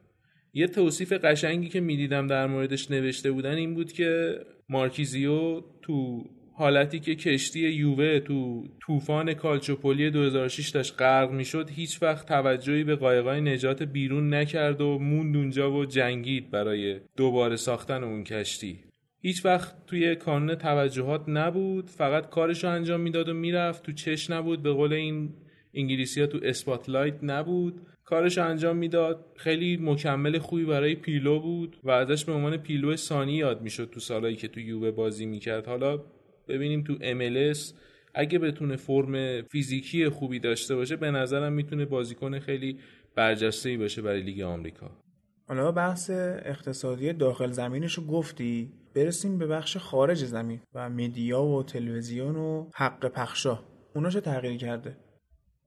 یه توصیف قشنگی که می‌دیدم در موردش نوشته بودن این بود که مارکیزیو تو حالتی که کشتی یووه تو طوفان کالچوپولی 2006 داشت غرق می‌شد هیچ وقت توجهی به قایقای نجات بیرون نکرد و موند اونجا و جنگید برای دوباره ساختن اون کشتی. هیچ وقت توی کانون توجهات نبود فقط کارشو انجام می‌داد و می‌رفت. تو چش نبود به قول این انگلیسی ها تو spotlight نبود. کارش انجام می‌داد. خیلی مکمل خوبی برای پیرلو بود و ازش به عنوان پیرلو ثانی یاد می‌شد تو سالایی که تو یووه بازی می‌کرد. حالا ببینیم تو MLS اگه بتونه فرم فیزیکی خوبی داشته باشه به نظرم می‌تونه بازیکن خیلی برجسته ای باشه برای لیگ آمریکا. حالا بحث اقتصادی داخل زمینش رو گفتی. برسیم به بخش خارج زمین و media و تلویزیون و حق پخشا. اونا چه تغییر کرده؟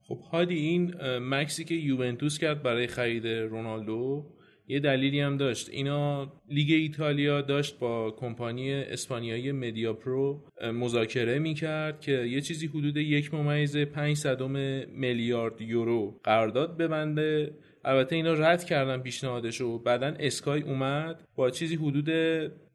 خب هادی این مکثی که یوونتوس کرد برای خرید رونالدو یه دلیلی هم داشت. اینا لیگ ایتالیا داشت با کمپانی اسپانیایی مدیا پرو مذاکره می‌کرد که یه چیزی حدود یک ممیز پنج صدم میلیارد یورو قرارداد ببنده. البته اینا رد کردن پیشنهادش و بعدا اسکای اومد با چیزی حدود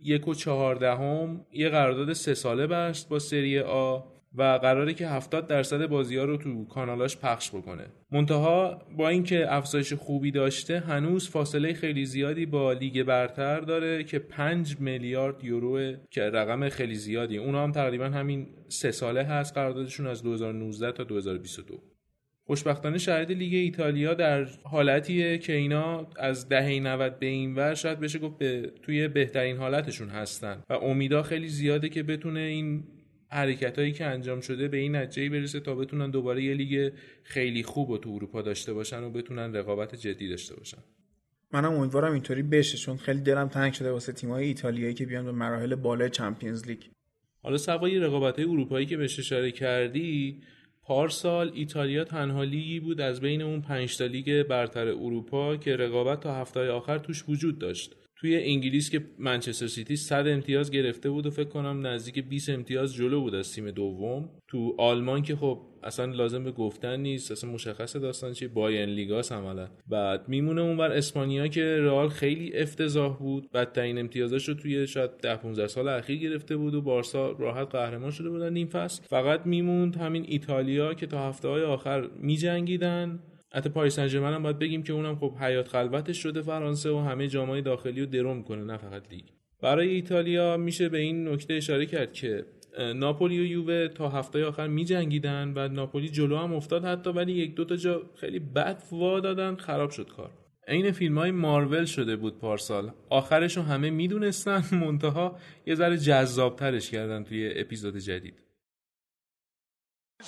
یک و چهاردهم یه قرارداد سه ساله بست با سری آ. و قراره که 70 درصد بازی ها رو تو کانالاش پخش بکنه. منتها با اینکه افزایش خوبی داشته هنوز فاصله خیلی زیادی با لیگ برتر داره که 5 میلیارد یورو که رقم خیلی زیادی اونا هم تقریبا همین سه ساله هست قراردادشون از 2019 تا 2022 خوشبختانه شرایط لیگ ایتالیا در حالتیه که اینا از دهه 90 به این ور شاید بشه گفت به توی بهترین حالتشون هستن. و امیدا خیلی زیاده که بتونه این حرکت هایی که انجام شده به این نتیجه برسه تا بتونن دوباره یه لیگ خیلی خوب و تو اروپا داشته باشن و بتونن رقابت جدی داشته باشن. منم امیدوارم اینطوری بشه چون خیلی دلم تنگ شده واسه تیم‌های ایتالیایی که بیان به مراحل بالای Champions League. حالا سوای رقابت های اروپایی که بهش اشاره کردی پارسال ایتالیا تنها لیگی بود از بین اون پنج تا لیگ برتر اروپا که رقابت تا هفته آخر توش وجود داشت. توی انگلیس که منچستر سیتی 100 امتیاز گرفته بود و فکر کنم نزدیک 20 امتیاز جلو بود از تیم دوم. تو آلمان که خب اصلا لازم به گفتن نیست اصلا مشخص داستان چیه؟ بایرن لیگاس عملا. بعد میمونه اونور اسپانیا که رئال خیلی افتضاح بود. بدترین امتیازش رو توی شاید 10 15 سال اخیر گرفته بود و بارسا راحت قهرمان شده بودن نیم فصل. فقط میموند همین ایتالیا که تا هفته های آخر میجنگیدن. حتی پاریس سن هم باید بگیم که اونم خب حیات خلوتش شده فرانسه و همه جامعه داخلی رو درو کنه نه فقط لیگ. برای ایتالیا میشه به این نکته اشاره کرد که ناپولی و یووه تا هفته آخر می جنگیدن و ناپولی جلو هم افتاد حتی ولی یک دو تا جا خیلی بد وا دادن خراب شد کار. عین فیلم های مارول شده بود پارسال. آخرش رو همه می‌دونستن منتها یه ذره جذابترش کردن توی اپیزود جدید.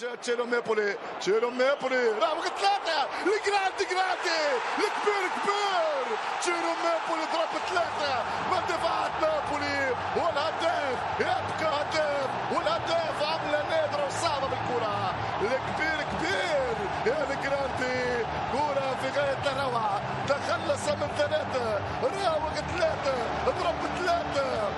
جا تشيلو ميبولي تشيلو ميبولي راه ثلاثة الجراندي جراندي الكبير كبير تشيلو ميبولي ضرب ثلاثة من دفاعات نابولي والهداف يبقى هداف والهداف عملة نادرة وصعبة بالكرة الكبير كبير يا الجراندي كرة في غاية الروعة تخلص من ثلاثة راوغ ثلاثة ضرب ثلاثة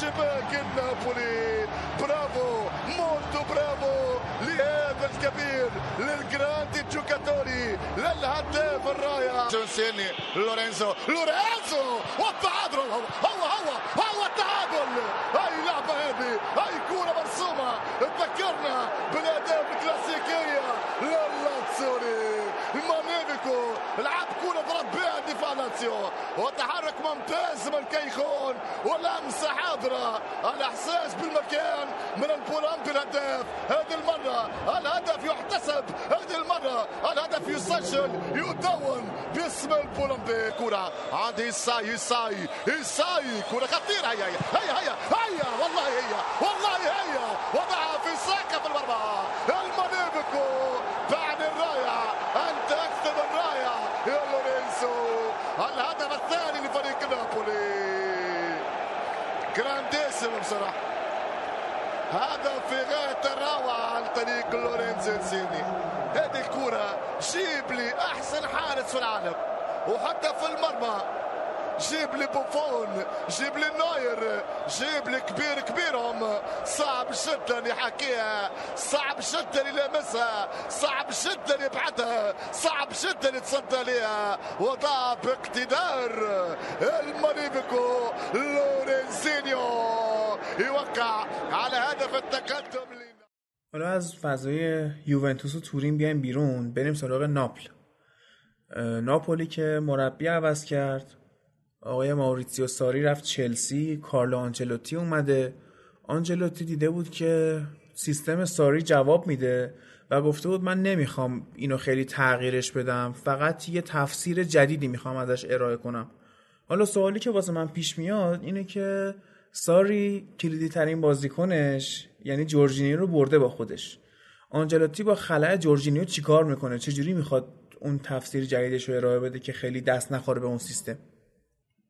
شباك النابولي. برافو مولتو برافو لهذا الكبير للجراندي جوكاتوري للهداف الرائع. جونسيني لورينزو لورينزو! والتعادل! هو هو هو هو التعادل! هاي لعبة هذه؟ هاي كورة مرسومة! تذكرنا بالأهداف الكلاسيكية لاتسيو وتحرك ممتاز من كيخون ولمسة حاضرة الإحساس بالمكان من البولامبي الهداف هذه المرة الهدف يحتسب هذه المرة الهدف يسجل يدون باسم البولامبي كرة عند إيساي إيساي إيساي كرة خطيرة. هيا هيا هيا هيا والله هي والله هي وضعها في ساكة في المرمى المانيفيكو بعد الراية أنت أكثر من راية يا لورينسو الهدف الثاني لفريق نابولي جرانديسيمو بصراحة. هدف في غاية الروعة عن طريق لورينزو انسيني. هذه الكرة جيب لي أحسن حارس في العالم. وحتى في المرمى. جيب لي بوفون جيب لي نوير جيب لي كبير كبيرهم. صعب جدا يحكيها صعب جدا يلمسها صعب جدا يبعدها صعب جدا يتصدى لها وضع باقتدار. المانيفيكو لورينزينيو. يوقع على هدف التقدم حالا از فضای یوونتوس و تورین بیایم بیرون. بریم سراغ ناپل. ناپولی که مربی عوض کرد. آقای ماوریتسیو ساری رفت چلسی. کارلو آنچلوتی اومده. آنچلوتی دیده بود که سیستم ساری جواب میده و گفته بود من نمی‌خوام اینو خیلی تغییرش بدم. فقط یه تفسیر جدیدی می‌خوام ازش ارائه کنم. حالا سوالی که واسه من پیش میاد اینه که ساری کلیدی ترین بازیکنش یعنی جورجینیو رو برده با خودش. آنجلوتی با خلع جورجینیو چیکار می‌کنه؟ چجوری می‌خواد اون تفسیر جدیدش رو ارائه بده که خیلی دست نخوره به اون سیستم؟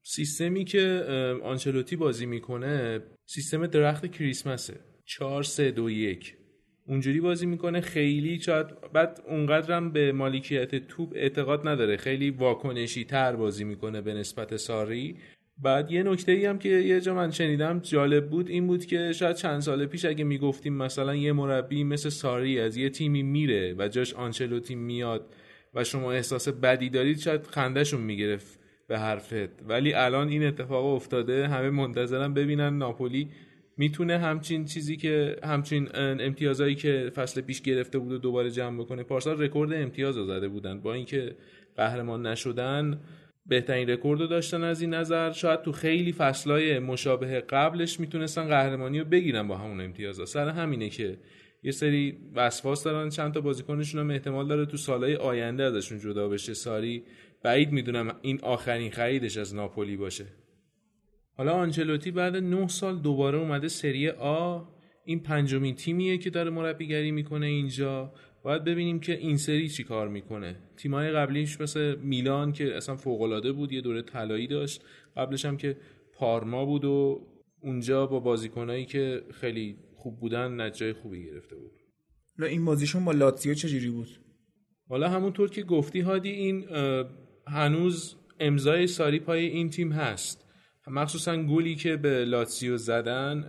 سیستمی که آنچلوتی بازی می‌کنه سیستم درخت کریسمسه. 4 3 2 1 اونجوری بازی می‌کنه خیلی شاید بعد اونقدرم به مالکیت توپ اعتقاد نداره. خیلی واکنشی تر بازی می‌کنه به نسبت ساری. بعد یه نکته ای هم که یه جا من شنیدم جالب بود این بود که شاید چند سال پیش اگه می‌گفتیم مثلا یه مربی مثل ساری از یه تیمی میره و جاش آنچلوتی میاد و شما احساس بدی دارید شاید خندهشون می‌گرفت به حرفت. ولی الان این اتفاق افتاده همه منتظرم ببینن ناپولی می‌تونه همچین چیزی که همچین امتیازایی که فصل پیش گرفته بود و دوباره جمع بکنه. پارسال رکورد امتیاز زده بودن. با اینکه قهرمان نشدن بهترین رکورد رو داشتن از این نظر. شاید تو خیلی فصلای مشابه قبلش می‌تونستن قهرمانی رو بگیرن با همون امتیازا سر همینه که یه سری وسواس دارن چند تا بازیکنشون هم احتمال داره تو سالهای آینده ازشون جدا بشه. ساری بعید می‌دونم این آخرین خریدش از ناپولی باشه. حالا آنچلوتی بعد 9 سال دوباره اومده سری آ. این پنجمین تیمیه که داره مربیگری می‌کنه اینجا. باید ببینیم که این سری چی کار می‌کنه. تیمای قبلیش مثل میلان که اصلا فوقالعاده بود یه دوره طلایی داشت. قبلش هم که پارما بود و اونجا با بازیکنایی که خیلی خوب بودن نتیجه خوبی گرفته بود. این بازیشون با لاتزیو چجوری بود؟ حالا همونطور که گفتی هادی این هنوز امضای ساری پای این تیم هست. مخصوصا گلی که به لاتسیو زدن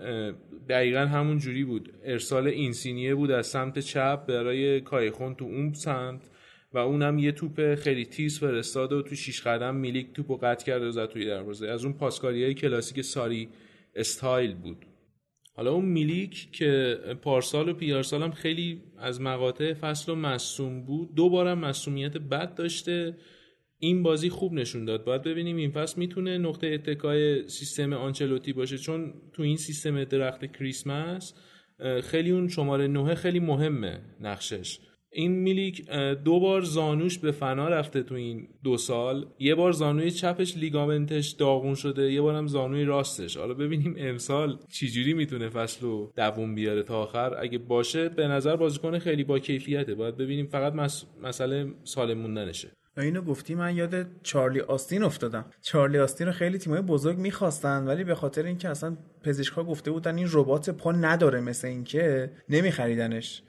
دقیقا همون جوری بود. ارسال اینسینیه بود از سمت چپ برای کایخون تو اون سمت و اونم یه توپ خیلی تیز فرستاد و تو شیش قدم میلیک توپ و قطع کرد و زد توی دروازه. از اون پاسکاری های کلاسیک ساری استایل بود. حالا اون میلیک که پارسال و پیارسال هم خیلی از مقاطع فصل و مصوم بود دو بارم مصومیت بد داشته. این بازی خوب نشون داد. باید ببینیم این فصل می‌تونه نقطه اتکای سیستم آنچلوتی باشه چون تو این سیستم درخت کریسمس خیلی اون شماره نوه خیلی مهمه نقشش. این میلیک دو بار زانوش به فنا رفته تو این دو سال. یه بار زانوی چپش لیگامنتش داغون شده یه بارم زانوی راستش. حالا ببینیم امسال چجوری می‌تونه فصل رو دووم بیاره تا آخر. اگه باشه به نظر بازیکن خیلی با کیفیته. باید ببینیم فقط مس... مسئله سالم موندنشه اینو گفتی من یاد چارلی آستین افتادم. چارلی آستین رو خیلی تیمای بزرگ می‌خواستن ولی به خاطر اینکه اصلا پزشکا گفته بودن این ربات پا نداره مثل اینکه نمیخریدنش.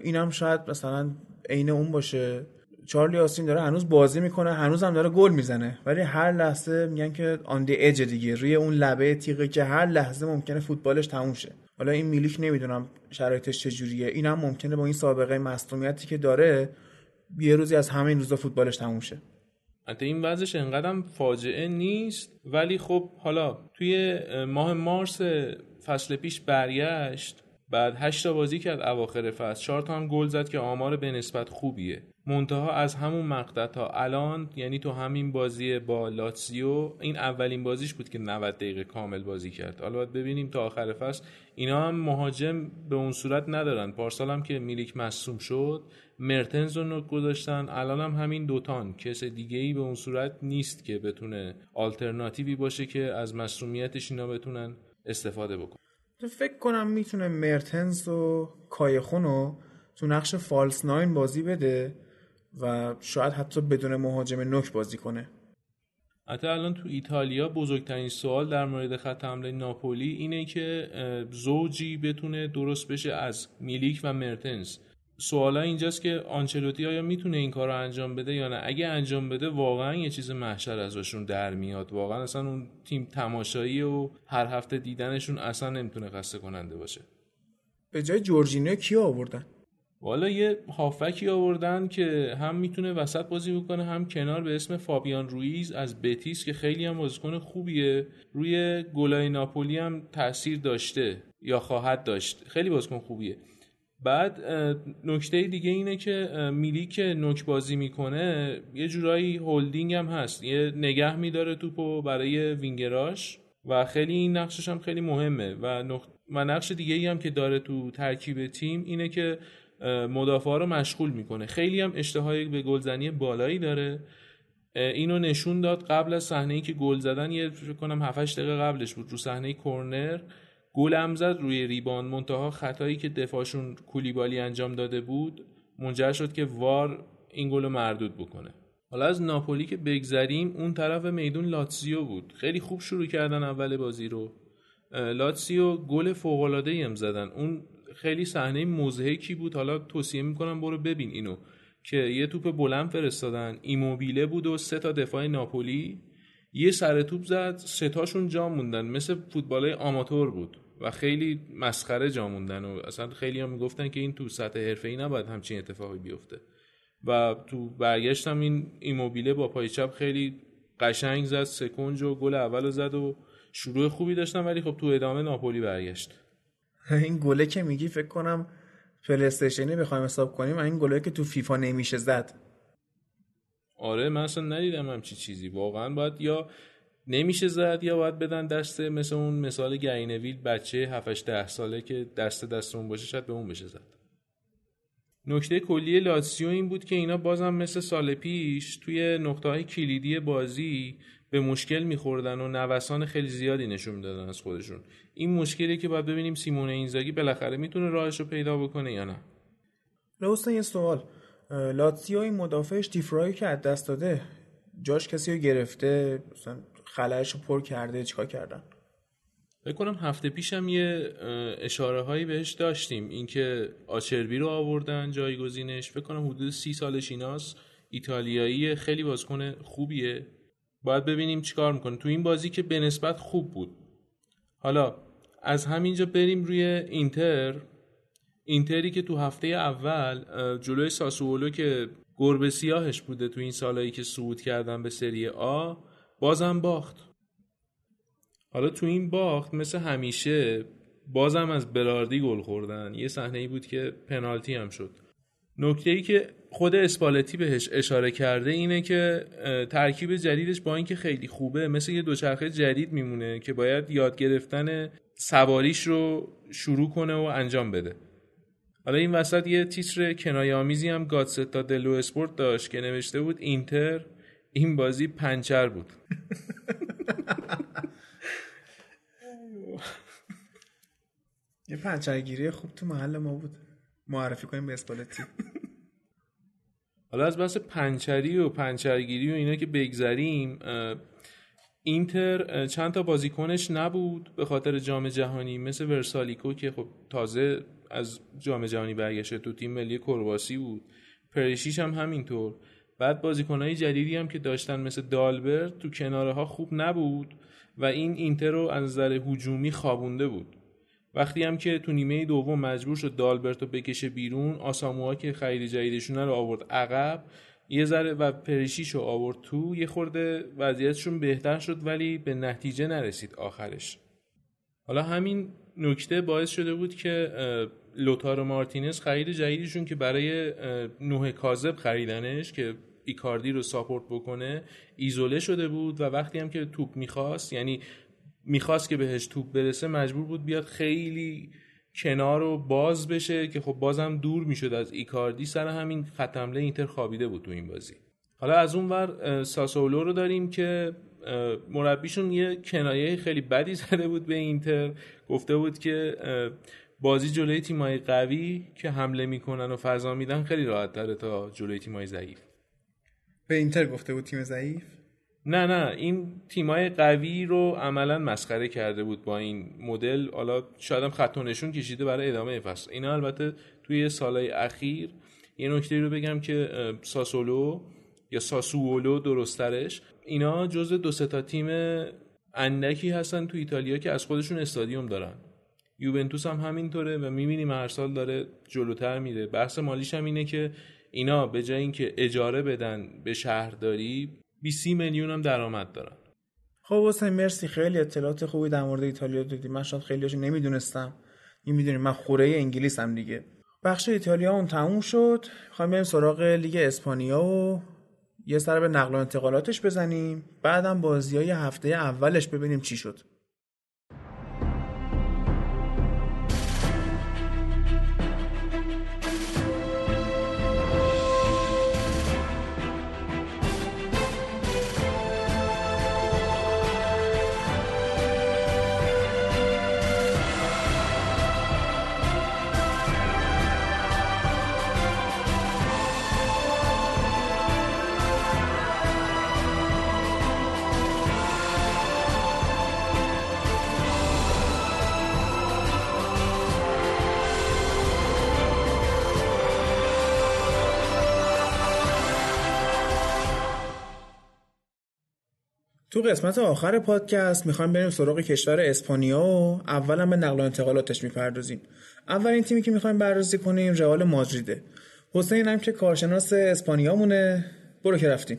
اینم شاید مثلا عین اون باشه. چارلی آستین داره هنوز بازی می‌کنه هنوز هم داره گل می‌زنه. ولی هر لحظه میگن که آن دی اج دیگه روی اون لبه تیغه که هر لحظه ممکنه فوتبالش تموم شه. حالا این میلیک نمی‌دونم شرایطش چجوریه. اینم ممکنه با این سابقه مصونیتی که داره یه روزی از همه این روزا فوتبالش تموم شه. حتی این وضعش انقدرم فاجعه نیست ولی خب حالا توی ماه مارس فصل پیش برگشت بعد هشت تا بازی کرد اواخر فصل. چهار تا هم گل زد که آمار به نسبت خوبیه. منتها از همون مقطع تا الان یعنی تو همین بازی با لاتسیو این اولین بازیش بود که 90 دقیقه کامل بازی کرد. حالا باید ببینیم تا آخر فصل. اینا هم مهاجم به اون صورت ندارن. پارسال هم که میلیک مصوم شد مرتنز رو گذاشتن. الان هم همین دوتان. کس دیگه ای به اون صورت نیست که بتونه آلترناتیوی باشه که از مصومیتش اینا بتونن استفاده بکنن. فکر کنم می‌تونه مرتنز و کایخون رو تو نقش فالس ناین بازی بده و شاید حتی بدون مهاجم نوک بازی کنه. حتی الان تو ایتالیا بزرگترین سوال در مورد خط حمله ناپولی اینه که زوجی بتونه درست بشه از میلیک و مرتنز. سوالا اینجاست که آنچلوتی آیا می‌تونه این کار رو انجام بده یا نه؟ اگه انجام بده واقعا یه چیز محشر ازشون در میاد. واقعا اصلا اون تیم تماشایی و هر هفته دیدنشون اصلا نمی‌تونه خسته کننده باشه. به جای جورجینیو کی آوردن؟ والا یه هافکی آوردن که هم می‌تونه وسط بازی بکنه هم کنار به اسم فابیان رویز از بتیس که خیلی هم بازیکن خوبیه. روی گلای ناپولی هم تاثیر داشته یا خواهد داشت. خیلی بازیکن خوبیه. بعد نکته دیگه اینه که میلی که نوک بازی می‌کنه یه جورایی هولدینگ هم هست. یه نگه میداره توپو برای وینگراش و خیلی این نقشش هم خیلی مهمه. و, نقط... و نقش دیگه ای هم که داره تو ترکیب تیم اینه که مدافعا رو مشغول می‌کنه. خیلی هم اشتهای به گلزنی بالایی داره. اینو نشون داد قبل از صحنه ای که گل زدن یه فکر کنم 7 دقیقه قبلش بود رو صحنه کورنر. گل هم زد روی ریبان منتها خطایی که دفاعشون کولیبالی انجام داده بود منجر شد که وار این گل رو مردود بکنه. حالا از ناپولی که بگذریم اون طرف میدون لاتسیو بود. خیلی خوب شروع کردن اول بازی رو. لاتسیو گل فوق العاده زدن. اون خیلی صحنه مزهکی بود. حالا توصیه می‌کنم برو ببین اینو. که یه توپ بلند فرستادن. ایموبیله بود و سه تا دفاع ناپولی. یه سر توپ زد ستاشون جا موندن. مثل فوتبال آماتور بود و خیلی مسخره جا موندن و اصلا خیلی هم می‌گفتن که این تو سطح حرفه ای نباید همچین اتفاقی بیفته. و تو برگشتم این ایموبیله با پای چپ خیلی قشنگ زد سکنج و گل اول زد و شروع خوبی داشتن ولی خب تو ادامه ناپولی برگشت. این گله که میگی فکر کنم پلیستیشنی بخوایم حساب کنیم این گله که تو فیفا نمیشه زد. آره من اصلا ندیدم همچی چیزی. واقعا باید یا نمیشه زد یا باید بدن دست مثل اون مثال گرینویل بچه 7 ده ساله که دست دست اون باشه شاید به اون بشه زد. نکته کلی لاتسیو این بود که اینا بازم مثل سال پیش توی نقطه های کلیدی بازی به مشکل میخوردن و نوسان خیلی زیادی نشون می‌دادن از خودشون. این مشکلی که باید ببینیم سیمون اینزاگی بالاخره می‌تونه راهش رو پیدا بکنه یا نه؟ لوستن یه سوال. لاتسیو این مدافعش دیفرایی که از دست داده. جاش کسی رو گرفته مثلا خلعش رو پر کرده چیکار کردن؟ فکر کنم هفته پیشم یه اشاره هایی بهش داشتیم. اینکه آچربی رو آوردن جایگزینش. فکر کنم حدود سی سالش ایناست. ایتالیایی خیلی بازیکن خوبیه. باید ببینیم چیکار می‌کنه. تو این بازی که به نسبت خوب بود. حالا از همینجا بریم روی اینتر. اینتری که تو هفته اول جلوی ساسولو که گربه سیاهش بوده تو این سالهایی که صعود کردن به سری آ بازم باخت. حالا تو این باخت مثل همیشه بازم از براردی گل خوردن. یه صحنه ای بود که پنالتی هم شد. نکته ای که خود اسپالتی بهش اشاره کرده اینه که ترکیب جدیدش با اینکه خیلی خوبه مثل یه دوچرخه جدید میمونه که باید یاد گرفتن سواریش رو شروع کنه و انجام بده. حالا این وسط یه تیتر کنایه آمیزی هم گادستا دلو اسپورت داشت که نوشته بود اینتر این بازی پنچر بود. یه پنچرگیری خوب تو محل ما بود. معرفی کنیم به اسپالتی. حالا از بحث پنچری و پنچرگیری و اینا که بگذریم اینتر چند تا بازیکنش نبود به خاطر جام جهانی مثل ورسالیکو که خب تازه از جام جهانی برگشته تو تیم ملی کرواسی بود. پرشیش هم همینطور. بعد بازیکنهای جدیدی هم که داشتن مثل دالبرت تو کناره ها خوب نبود و این اینتر رو از نظر هجومی خوابونده بود. وقتی هم که تو نیمه دوم مجبور شد دالبرتو بکشه بیرون آساموها که خرید جدیدشون رو آورد عقب یه ذره و پریشیچ رو آورد تو یه خورده وضعیتشون بهتر شد ولی به نتیجه نرسید آخرش. حالا همین نکته باعث شده بود که لوتارو مارتینز خرید جدیدشون که برای نه کاذب خریدنش که ایکاردی رو support بکنه ایزوله شده بود و وقتی هم که توپ می‌خواست یعنی می‌خواست که بهش توپ برسه مجبور بود بیاد خیلی کنار رو باز بشه که خب بازم دور می‌شد از ایکاردی. سر همین خط اینتر خوابیده بود تو این بازی. حالا از اون ور ساسولو رو داریم که مربیشون یه کنایه خیلی بدی زده بود به اینتر. گفته بود که بازی جلوی تیمای قوی که حمله می‌کنن و فضا میدن خیلی راحت تره تا جلوی تیمای ضعیف. به اینتر گفته بود تیم ضعیف؟ نه نه. این تیمای قوی رو عملا مسخره کرده بود با این مدل. حالا شاید هم خط نشون کشیده برای ادامه فصل. اینا البته توی سالهای اخیر یه نکته رو بگم که ساسولو یا ساسوولو درسترش اینا جز دو تا تیم اندکی هستن تو ایتالیا که از خودشون استادیوم دارن. یوونتوس هم همینطوره و می‌بینیم هر سال داره جلوتر میره. بحث مالیش هم اینه که اینا به جای اینکه اجاره بدن به شهرداری 20 میلیون هم درآمد دارن. خب حسین مرسی. خیلی اطلاعات خوبی در مورد ایتالیا دادی. من شاید خیلیاشو نمی‌دونستم. این می‌دونیم من خوره انگلیس هم دیگه. بخش ایتالیا اون تموم شد. خواهیم بریم سراغ لیگ اسپانیا و یه سر به نقل و انتقالاتش بزنیم بعدم بازی های هفته اولش ببینیم چی شد. تو قسمت آخر پادکست می‌خوایم بریم سراغ کشور اسپانیا و اولا به نقل و انتقالاتش می‌پردازیم. اولین تیمی که می‌خوایم بررسی کنیم رئال مادریده. حسین هم که کارشناس اسپانیا مونه برو که رفتیم.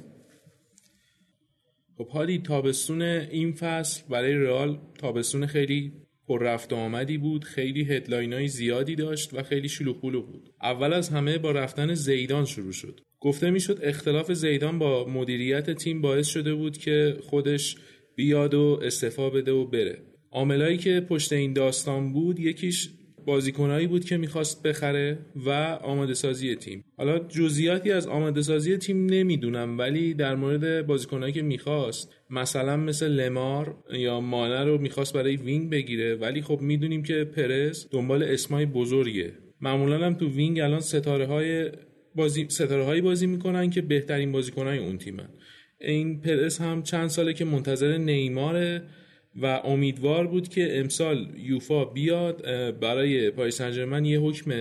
خب حالی تابستون این فصل برای رئال تابستون خیلی پر رفت آمدی بود خیلی هدلاین زیادی داشت و خیلی شلوغ بود. اول از همه با رفتن زیدان شروع شد. گفته می‌شد اختلاف زیدان با مدیریت تیم باعث شده بود که خودش بیاد و استعفا بده و بره. عاملایی که پشت این داستان بود یکیش بازیکنایی بود که می‌خواست بخره و آماده سازی تیم. حالا جزئیاتی از آماده سازی تیم نمی‌دونم ولی در مورد بازیکنایی که می‌خواست مثلا مثل لمار یا مانه رو می‌خواست برای wing بگیره ولی خب می‌دونیم که پرز دنبال اسمای بزرگه. معمولا هم تو wing الان ستاره های بازی ستاره هایی بازی می‌کنن که بهترین بازیکنای اون تیمن. این پرس هم چند ساله که منتظر نیماره و امیدوار بود که امسال یوفا بیاد برای پاریس سن یه حکم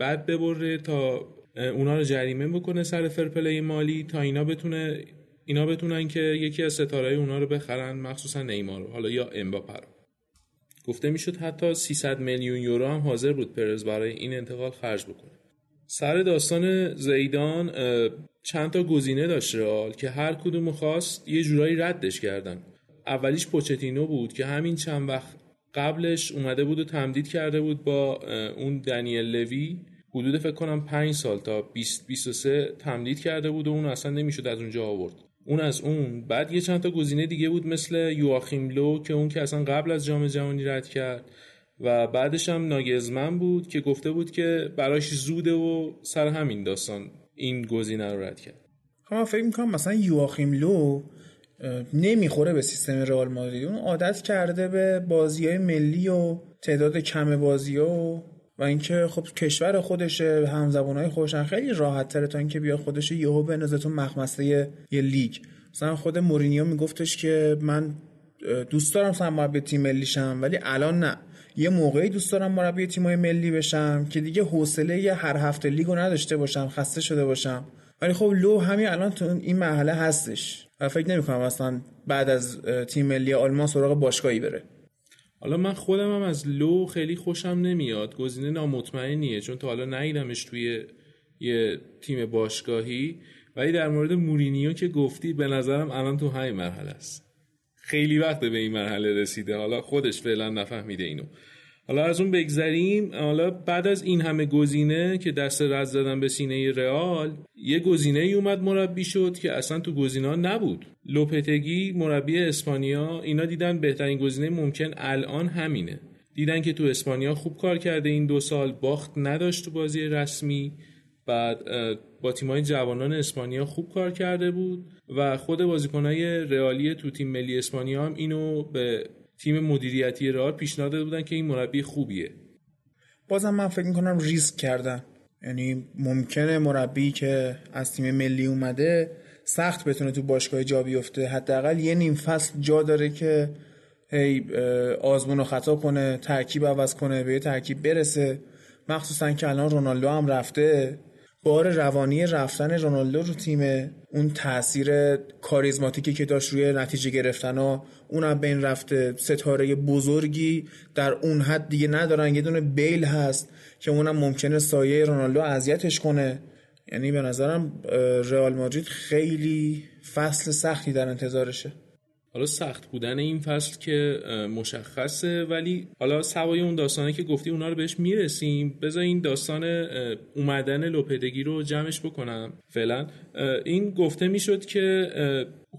بد ببره تا اونا رو جریمه بکنه سر فرپلی مالی تا اینا بتونه اینا بتونن که یکی از ستاره اونا رو بخرن مخصوصا نیمار رو حالا یا امباپه رو. گفته می‌شد حتی 300 میلیون یورو هم حاضر بود پرز برای این انتقال خرج بکنه. سر داستان زیدان چند تا گزینه داشت رئال که هر کدوم خواست یه جورایی ردش کردن. اولیش پوچتینو بود که همین چند وقت قبلش اومده بود و تمدید کرده بود با اون دنیل لوی. حدود فکر کنم 5 سال تا 20 23 تمدید کرده بود و اون اصلا نمی‌شد از اونجا آورد. اون از اون. بعد یه چند تا گزینه دیگه بود مثل یواخیم لو که اون که اصلا قبل از جام جهانی رد کرد. و بعدش هم ناگزمن بود که گفته بود که براش زوده و سر همین داستان این گزینه رو رد کرد. خب من فکر می‌کنم مثلا یواخیم لو نمی‌خوره به سیستم رئال مادرید. اون عادت کرده به بازی های ملی و تعداد کم بازی ها و و اینکه خب کشور خودشه همزبان های خوشن خیلی راحت تره تا اینکه بیا خودش یهو بندازه تو مخمسته یه لیگ. مثلا خود مورینیو میگفتش که من دوست دارم مثلا مربی تیم ملی شم ولی الان نه. یه موقعی دوست دارم مربی تیمای ملی بشم که دیگه حوصله هر هفته لیگو نداشته باشم خسته شده باشم. ولی خب لو همین الان تو این مرحله هستش. و فکر نمی کنم اصلا بعد از تیم ملی آلمان سراغ باشگاهی بره. حالا من خودم هم از لو خیلی خوشم نمیاد. گزینه نامطمئنیه چون تا حالا ندیدمش توی یه تیم باشگاهی. ولی در مورد مورینیو که گفتی به نظرم الان تو همین مرحله است. خیلی وقت به این مرحله رسیده. حالا خودش فعلا نفهمیده اینو. حالا از اون بگذریم. حالا بعد از این همه گزینه که دست رد زدن به سینه رئال یه گزینه ای اومد مربی شد که اصلا تو گزینه نبود. لوپتگی مربی اسپانیا اینا دیدن بهترین گزینه ممکن الان همینه. دیدن که تو اسپانیا خوب کار کرده این دو سال باخت نداشت تو بازی رسمی. بعد با تیمای جوانان اسپانیا خوب کار کرده بود و خود بازیکنای رئالی تو تیم ملی اسپانیا هم اینو به تیم مدیریتی رئال پیشنهاد داده بودن که این مربی خوبیه. بازم من فکر می‌کنم ریسک کردن. یعنی ممکنه مربی که از تیم ملی اومده سخت بتونه تو باشگاه جا بیفته. حداقل یه نیم فصل جا داره که هی آزمون و خطا کنه ترکیب عوض کنه به ترکیب برسه. مخصوصا که الان رونالدو هم رفته. بار روانی رفتن رونالدو رو تیم اون تاثیر کاریزماتیکی که داشت روی نتیجه گرفتن ها اونم بین رفته ستاره بزرگی در اون حد دیگه ندارن. یه دونه بیل هست که اونم ممکنه سایه رونالدو اذیتش کنه. یعنی به نظرم رئال مادرید خیلی فصل سختی در انتظارشه. حالا سخت بودن این فصل که مشخصه ولی حالا سوای اون داستانه که گفتی اونا رو بهش می‌رسیم. بذار این داستان اومدن لوپدگی رو جمعش بکنم. فعلا این گفته می‌شد که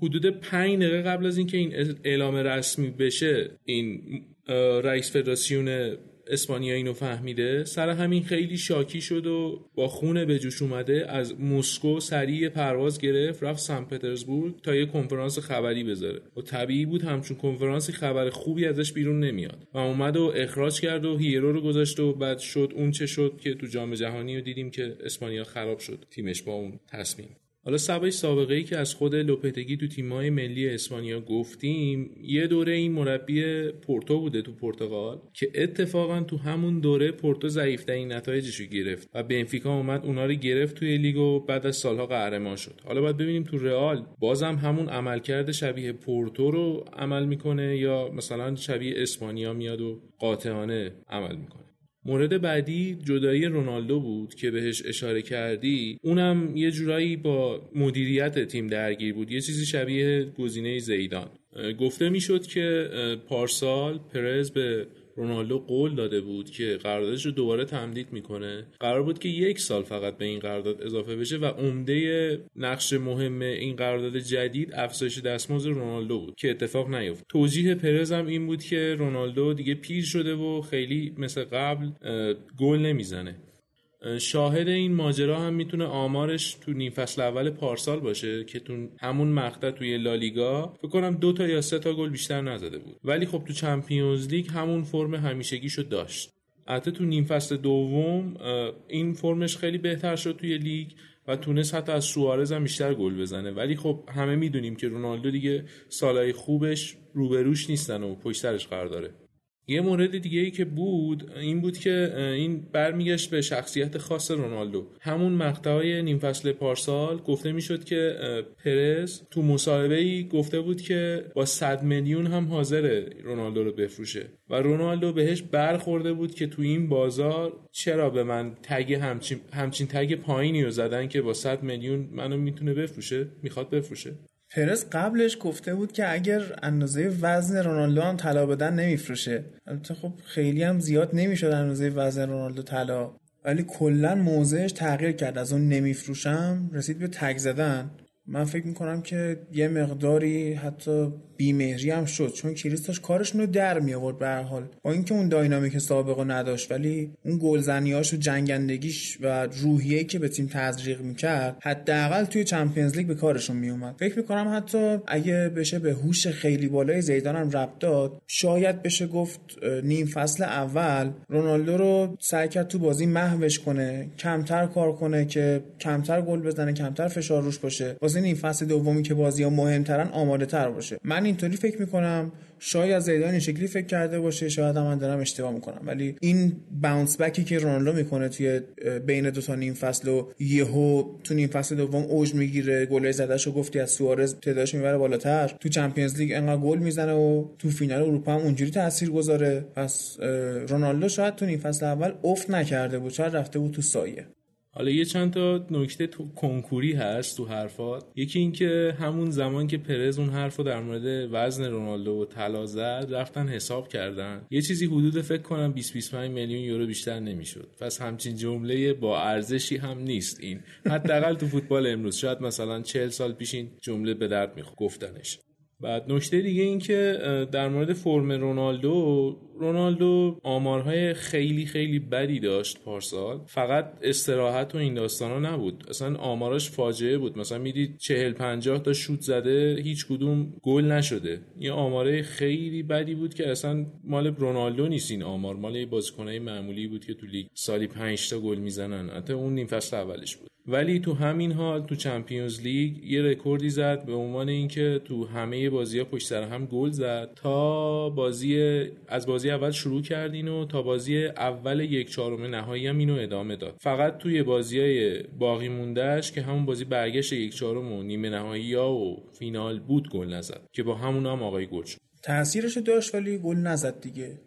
حدود پنج دقیقه قبل از اینکه این اعلام رسمی بشه این رئیس فدراسیون اسپانیا اینو فهمیده. سر همین خیلی شاکی شد و با خون به جوش اومده از مسکو سریع پرواز گرفت رفت سن پترزبورگ تا یه کنفرانس خبری بذاره. و طبیعی بود همچون کنفرانسی خبر خوبی ازش بیرون نمیاد. و اومد و اخراج کرد و هیرو رو گذاشت و بعد شد اون چه شد که تو جام جهانی رو دیدیم که اسپانیا خراب شد. تیمش با اون تصمیم. حالا سبای سابقه ای که از خود لوپتگی تو تیمای ملی اسپانیا گفتیم یه دوره این مربی پورتو بوده تو پرتغال که اتفاقا تو همون دوره پورتو ضعیفترین نتایجش رو گرفت و بنفیکا اومد اونا رو گرفت توی لیگ و بعد از سالها قهرمان شد. حالا باید ببینیم تو رئال بازم همون عملکرد شبیه پورتو رو عمل می‌کنه یا مثلا شبیه اسپانیا میاد و قاطعانه عمل می‌کنه. مورد بعدی جدایی رونالدو بود که بهش اشاره کردی. اونم یه جورایی با مدیریت تیم درگیر بود. یه چیزی شبیه گزینه زیدان. گفته می‌شد که پارسال پرز به رونالدو قول داده بود که قراردادش رو دوباره تمدید می‌کنه. قرار بود که یک سال فقط به این قرارداد اضافه بشه و عمده نقش مهم این قرارداد جدید افزایش دستمزد رونالدو بود که اتفاق نیفت توجیه پرز هم این بود که رونالدو دیگه پیر شده و خیلی مثل قبل گل نمی‌زنه. شاهد این ماجرا هم می‌تونه آمارش تو نیم فصل اول پارسال باشه که تو همون مقطع توی لالیگا فکر کنم دو تا یا سه تا گل بیشتر نزده بود. ولی خب تو چمپیونز لیگ همون فرم همیشگیشو داشت. البته تو نیم فصل دوم این فرمش خیلی بهتر شد توی لیگ و تونست حتی از سوارز هم بیشتر گل بزنه. ولی خب همه می‌دونیم که رونالدو دیگه سالهای خوبش روبروش نیستن و پشترش قرار داره. یه مورد دیگه ای که بود این بود که این برمیگشت به شخصیت خاص رونالدو. همون مقطعای نیم فصل پارسال گفته می‌شد که پرز تو مصاحبه ای گفته بود که با 100 میلیون هم حاضر رونالدو رو بفروشه. و رونالدو بهش برخورده بود که تو این بازار چرا به من تگ همچین همچین تگ پایینی رو زدن که با 100 میلیون منو می‌تونه بفروشه می‌خواد بفروشه. پرز قبلش گفته بود که اگر اندازه وزن رونالدو هم طلا بدن نمیفروشه. البته خب خیلی هم زیاد نمی‌شد اندازه وزن رونالدو طلا. ولی کلا موضعش تغییر کرد. از اون نمیفروشم رسید به تگ زدن. من فکر می‌کنم که یه مقداری حتی بیمهری هم شد چون کریستاش کارشون رو در می آورد به حال. با اینکه اون داینامیک سابقه نداشت ولی اون گلزنیاش و جنگندگیش و روحیه‌ای که به تیم تزریق می‌کرد حداقل توی چمپیونز لیگ به کارشون میومد فکر می‌کنم حتی اگه بشه به هوش خیلی بالای زیدان هم ربط داد شاید بشه گفت نیم فصل اول رونالدو رو سعی کرد تو بازی محوش کنه کمتر کار کنه که کمتر گل بزنه کمتر فشار روش باشه. واسه نیم فصل دومی که بازی ها مهمترن آماده تر باشه. من اینطوری فکر می‌کنم شاید زیدان این شکلی فکر کرده باشه شاید من دارم اشتباه می‌کنم. ولی این باونس بکی که رونالدو می‌کنه توی بین دو تا نیم فصل و یهو تو نیم فصل دوم اوج می‌گیره گل زدهشو گفتی از سوارز تعدادش می‌بره بالاتر. تو چمپیونز لیگ انقدر گل می‌زنه و تو فینال اروپا هم اونجوری تاثیر گذاره. پس رونالدو شاید تو نیم فصل اول افت نکرده بود شاید رفته بود تو سایه. حالا یه چند تا نکته تو کنکوری هست تو حرفات. یکی اینکه همون زمان که پرز اون حرفو در مورد وزن رونالدو و طلا زد رفتن حساب کردن. یه چیزی حدود فکر کنم 20 25 میلیون یورو بیشتر نمی‌شد. پس همچین جمله با ارزشی هم نیست این. حداقل تو فوتبال امروز. شاید مثلا 40 سال پیش این جمله به درد می‌خورد. گفتنش. بعد نکته دیگه این که در مورد فرم رونالدو رونالدو آمارهای خیلی خیلی بدی داشت پارسال. فقط استراحت و این داستانا نبود. اصلا آماراش فاجعه بود. مثلا می‌دید چهل پنجاه تا شوت زده هیچ کدوم گل نشده. یه آماره خیلی بدی بود که اصلا مال رونالدو نیست این آمار. مال یه بازیکنای معمولی بود که تو لیگ سالی 5 تا گل می‌زنن. حتی اون نیم فصل اولش بود. ولی تو همین حال تو Champions League یه رکوردی زد به عنوان اینکه تو همه بازی ها پشت سر هم گل زد تا بازی از بازی اول شروع کردین و تا بازی اول یک چهارم نهایی هم اینو ادامه داد. فقط توی بازی های باقی موندهش که همون بازی برگشت یک چهارم و نیمه نهایی ها و فینال بود گل نزد که با همون هم آقای گل شد. تاثیرش داشت ولی گل نزد دیگه.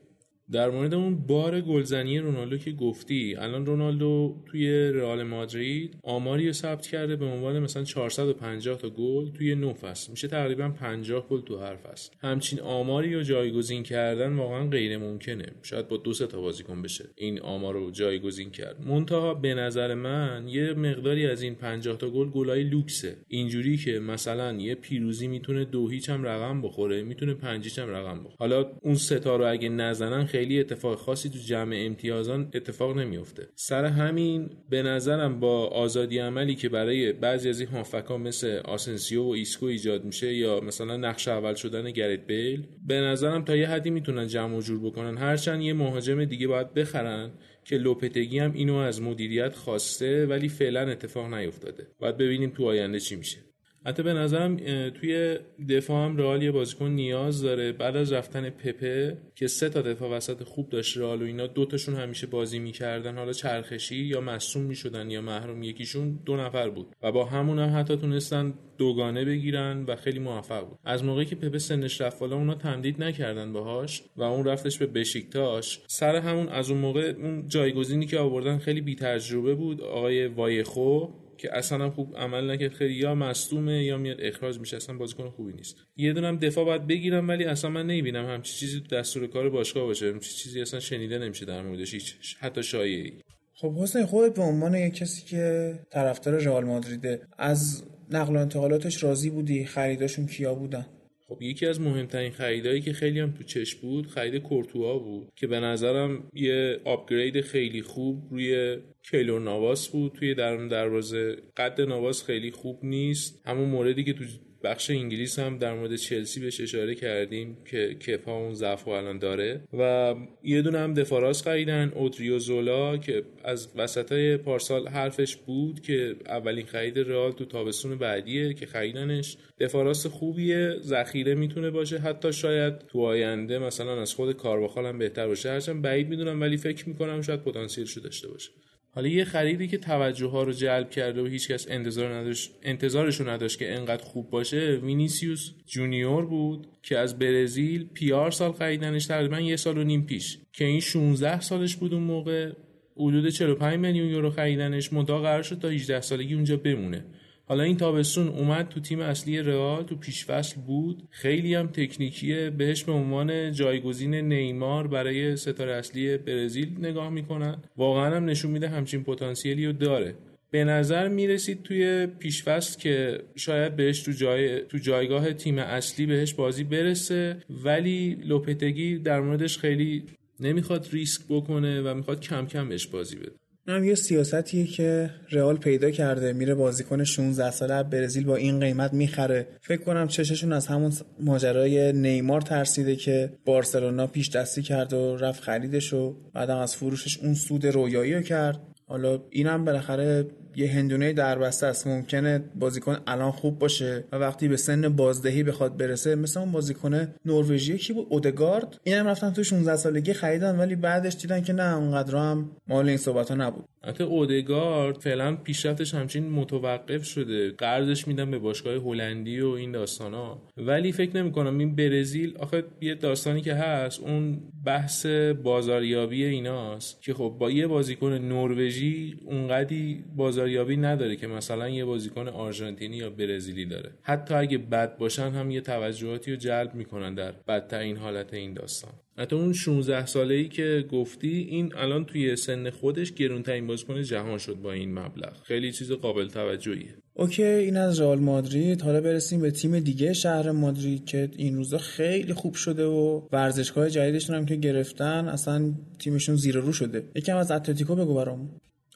در مورد اون بار گلزنی رونالدو که گفتی الان رونالدو توی رئال مادرید آماری رو ثبت کرده به عنوان مثلا 450 تا گل توی 9 فصل میشه تقریبا 50 گل تو هر فصل همچین آماری رو جایگزین کردن واقعا غیر ممکنه. شاید با دو سه تا بازیکن بشه این آمار رو جایگزین کرد. منتها به نظر من یه مقداری از این 50 تا گل گلای لوکسه. اینجوری که مثلا یه پیروزی می‌تونه دو هیچ هم رقم بخوره می‌تونه پنج هم رقم بخوره. حالا اون ستا رو اگه نزنن خیلی اتفاق خاصی تو جمع امتیازان اتفاق نمیفته. سر همین به نظرم با آزادی عملی که برای بعضی از این هافکا مثل آسنسیو و ایسکو ایجاد میشه یا مثلا نقش اول شدن گرت بیل به نظرم تا یه حدی می‌تونن جمع و جور بکنن. هرچند یه مهاجم دیگه باید بخرن که لوپتگی هم اینو از مدیریت خواسته ولی فعلا اتفاق نیفتاده. باید ببینیم تو آینده چی میشه. حتی به نظرم توی دفاع هم رئال یه بازیکن نیاز داره. بعد از رفتن پپه که سه تا دفاع وسط خوب داشت رئال و اینا دوتاشون همیشه بازی می‌کردن. حالا چرخشی یا مصدوم می‌شدن یا محروم یکیشون دو نفر بود. و با همون هم حتی تونستن دوگانه بگیرن و خیلی موفق بود. از موقعی که پپه سنش رفت بالا اونا تمدید نکردن باهاش و اون رفتش به بشیکتاش. سر همون از اون موقع اون جایگزینی که آوردن خیلی بی تجربه بود. آقای وایخو که اصلا هم خوب عمل نکرد. خیلی یا مصدومه یا میاد اخراج میشه. اصلا بازیکن خوبی نیست. یه دونم دفاع باید بگیرم ولی اصلا من نمی‌بینم همچی چیزی دستور کار باشگاه باشه. همچی چیزی اصلا شنیده نمیشه در موردش. هیچ حتی شایعی خب حسین خودت به عنوان یک کسی که طرفدار رئال مادریده از نقل و انتقالاتش راضی بودی؟ خریداشون کیا بودن؟ خب یکی از مهمترین خریدایی که خیلی هم تو چش بود خرید کورتوا بود که به نظرم یه آپگرید خیلی خوب روی کیلور نواس بود. توی درون دروازه قد نواس خیلی خوب نیست. همون موردی که تو بخش انگلیس هم در مورد چلسی بهش اشاره کردیم که کپا اون ضعف الان داره. و یه دونه هم دفاراس خریدن اودریو زولا که از وسط پارسال حرفش بود که اولین خرید رئال تو تابستون بعدیه که خریدنش دفاراس خوبیه ذخیره می‌تونه باشه. حتی شاید تو آینده مثلا از خود کارواخال هم بهتر باشه. هرچند بعید می‌دونم ولی فکر می‌کنم شاید پتانسیلشو داشته باشه. حالا یه خریدی که توجه ها رو جلب کرده و هیچکس انتظار نداشت انتظارش رو نداشت که انقدر خوب باشه وینیسیوس جونیور بود که از برزیل پیارسال خریدنش تقریبا یه سال و نیم پیش. که این 16 سالش بود اون موقع حدود 45 میلیون یورو خریدنش منتها قرار شد تا 18 سالگی اونجا بمونه. حالا این تابستون اومد تو تیم اصلی رئال تو پیشفصل بود. خیلی هم تکنیکیه. بهش به عنوان جایگزین نیمار برای ستاره اصلی برزیل نگاه می‌کنن. واقعا هم نشون میده همچین پتانسیلی رو داره. به نظر می‌رسید توی پیشفصل که شاید بهش تو, جای... تو جایگاه تیم اصلی بهش بازی برسه ولی لوپتگی در موردش خیلی نمی‌خواد ریسک بکنه و می‌خواد کم کم بهش بازی بده. هم یه سیاستیه که رئال پیدا کرده میره بازیکن 16 ساله برزیل با این قیمت می‌خره. فکر کنم چششون از همون ماجرای نیمار ترسیده که بارسلونا پیش دستی کرد و رفت خریدش و بعدم از فروشش اون سود رویایی رو کرد. حالا اینم بالاخره یه هندونه در بسته است. ممکنه بازیکن الان خوب باشه و وقتی به سن بازدهی بخواد برسه مثل اون بازیکن نروژی کی بود؟ اودگارد. اینم رفتن تو 16 سالگی خریدن ولی بعدش دیدن که نه اونقدر هم مال این صحبت ها نبود. حتی اودگارد فعلا پیشرفتش همچین متوقف شده. قرضش میدن به باشگاه هلندی و این ها ولی فکر نمی کنم این برزیل آخه یه داستانی که هست اون بحث بازاریابی ایناست که خب با یه بازیکن نروژی اونقدی بازاریابی نداره که مثلا یه بازیکن آرژانتینی یا برزیلی داره. حتی اگه بد باشن هم یه توجهاتی رو جلب می‌کنن در بدترین حالت این داستان. حتی اون 16 ساله ای که گفتی این الان توی سن خودش گرونترین بازیکن جهان شد با این مبلغ. خیلی چیز قابل توجهیه. اوکی این از رئال مادرید. حالا برسیم به تیم دیگه شهر مادرید که این روزا خیلی خوب شده و ورزشگاه جدیدشون هم که گرفتن اصلا تیمشون زیر رو شده. یکم از اتلتیکو بگو برام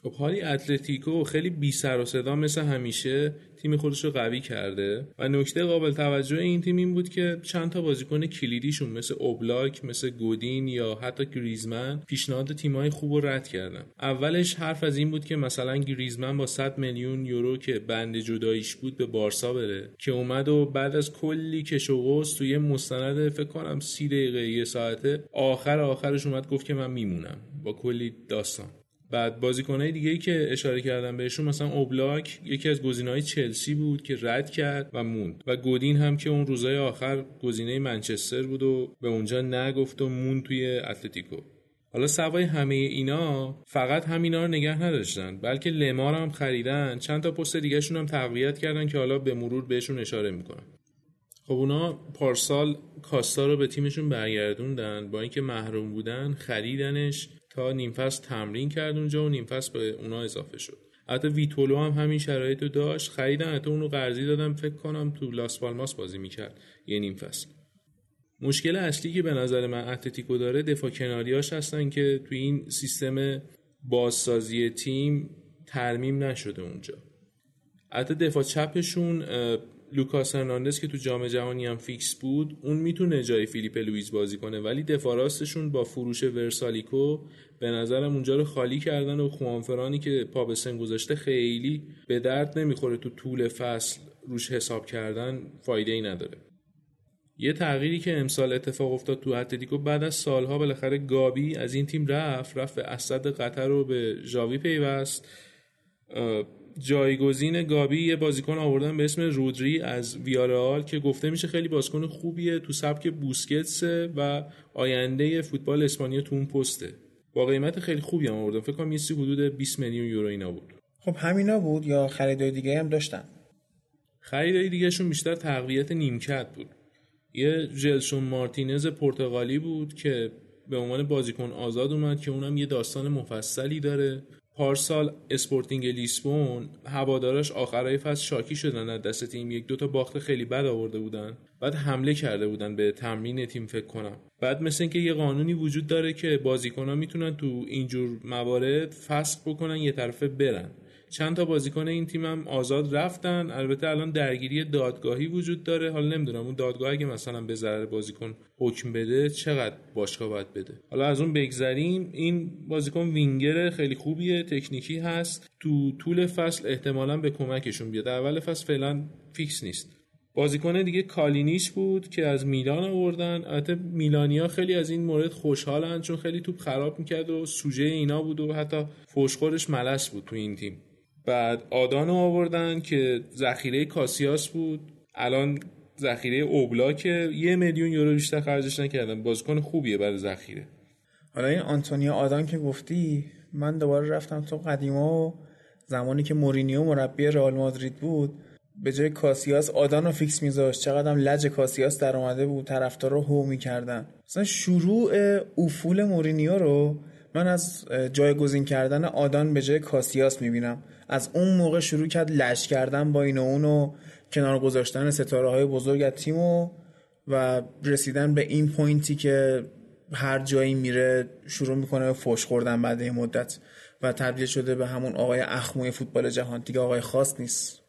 خب حالی اتلتیکو خیلی بی سر و صدا مثل همیشه تیم خودش رو قوی کرده و نکته قابل توجه این تیم این بود که چند تا بازیکن کلیدیشون مثل اوبلاک مثل گودین یا حتی گریزمن پیشنهاد تیمای خوب رو رد کردن. اولش حرف از این بود که مثلا گریزمن با 100 میلیون یورو که بند جداییش بود به بارسا بره که اومد و بعد از کلی کش و توی مستند فکر کنم سی دقیقه یه ساعته آخر آخرش اومد گفت که من میمونم. با کلی داستان. بعد بازیکنهای دیگه ای که اشاره کردم بهشون مثلا اوبلاک یکی از گزینه‌های چلسی بود که رد کرد و موند. و گودین هم که اون روزای آخر گزینه منچستر بود و به اونجا نگفت و موند توی اتلتیکو. حالا سوای همه اینا فقط همینا رو نگه نداشتن بلکه لمار هم خریدن. چند تا پست دیگهشون هم تقویت کردن که حالا به مرور بهشون اشاره می‌کنم. خب اونا پارسال کاستا رو به تیمشون برگردوندن. با اینکه محروم بودن خریدنش تا نیم فصل تمرین کرد اونجا و نیم فصل به اونا اضافه شد. حتی ویتولو هم همین شرایط رو داشت. خریدن حتی اونو قرضی دادم. فکر کنم تو لاس پالماس بازی می‌کرد. یه نیم فصل مشکل اصلی که به نظر من اتلتیکو داره دفاع کناریاش هستن که تو این سیستم بازسازی تیم ترمیم نشده اونجا. حتی دفاع چپشون لوکاس هرناندز که تو جام جهانی هم فیکس بود اون می‌تونه جای فیلیپ لویز بازی کنه ولی دفاع راستشون با فروش ورسالیکو به نظرم اونجا رو خالی کردن و خوانفرانی که پا به سن گذاشته خیلی به درد نمی‌خوره تو طول فصل روش حساب کردن فایده ای نداره. یه تغییری که امسال اتفاق افتاد تو اتلتیکو بعد از سالها بالاخره گابی از این تیم رفت رفت به اسد قطر رو به ژاوی پیوست. جایگزین گابی یه بازیکن آوردن به اسم رودری از ویارال که گفته میشه خیلی بازیکن خوبیه تو سبک بوسکتسه و آینده فوتبال اسپانیا تو اون پسته. با قیمت خیلی خوبی هم آوردن. فکر کنم یه سی حدود 20 میلیون یورو اینا بود. خب همینا بود یا خریدای دیگه هم داشتن؟ خریدای دیگهشون بیشتر تقویت نیمکت بود. یه جلسون مارتینز پرتغالی بود که به عنوان بازیکن آزاد اومد که اونم یه داستان مفصلی داره. پارسال اسپورتینگ لیسبون هواداراش آخرای فصل شاکی شدن از دست تیم. یک دوتا باخت خیلی بد آورده بودن. بعد حمله کرده بودن به تمرین تیم فکر کنم. بعد مثل اینکه یه قانونی وجود داره که بازیکنها می‌تونن تو اینجور موارد فسخ بکنن یه طرفه برن. چند تا بازیکن این تیم هم آزاد رفتن. البته الان درگیری دادگاهی وجود داره. حالا نمی‌دونم اون دادگاه اگه مثلا به ضرر بازیکن حکم بده چقدر باشگاه باید بده؟ حالا از اون بگذریم. این بازیکن وینگر خیلی خوبیه تکنیکی هست. تو طول فصل احتمالا به کمکشون بیاد. اول فصل فعلا فیکس نیست. بازیکن دیگه کالینیش بود که از میلان آوردن. البته میلانیا خیلی از این مورد خوشحالن چون خیلی توپ خراب می‌کرد و سوژه اینا بود و حتی فوشخورش ملس بود تو این تیم. بعد آدان رو آوردن که ذخیره کاسیاس بود. الان ذخیره اوبلاکه یه میلیون یورو بیشتر خرجش نکردن. بازیکن خوبیه برای ذخیره. حالا این آنتونیو آدان که گفتی من دوباره رفتم تو قدیما و زمانی که مورینیو مربی رئال مادرید بود به جای کاسیاس آدان رو فیکس میذاشت. چقدر لج کاسیاس در اومده بود طرفدار رو هو می‌کردن. مثلا شروع افول مورینیو رو من از جایگزین کردن آدان به جای کاسیاس می‌بینم. از اون موقع شروع کرد لج کردن با این و اون و کنار گذاشتن ستاره های بزرگ از تیم و, و رسیدن به این point ی که هر جایی میره شروع می‌کنه فوش خوردن بعد این مدت و تبدیل شده به همون آقای اخموی فوتبال جهان. دیگه آقای خاص نیست.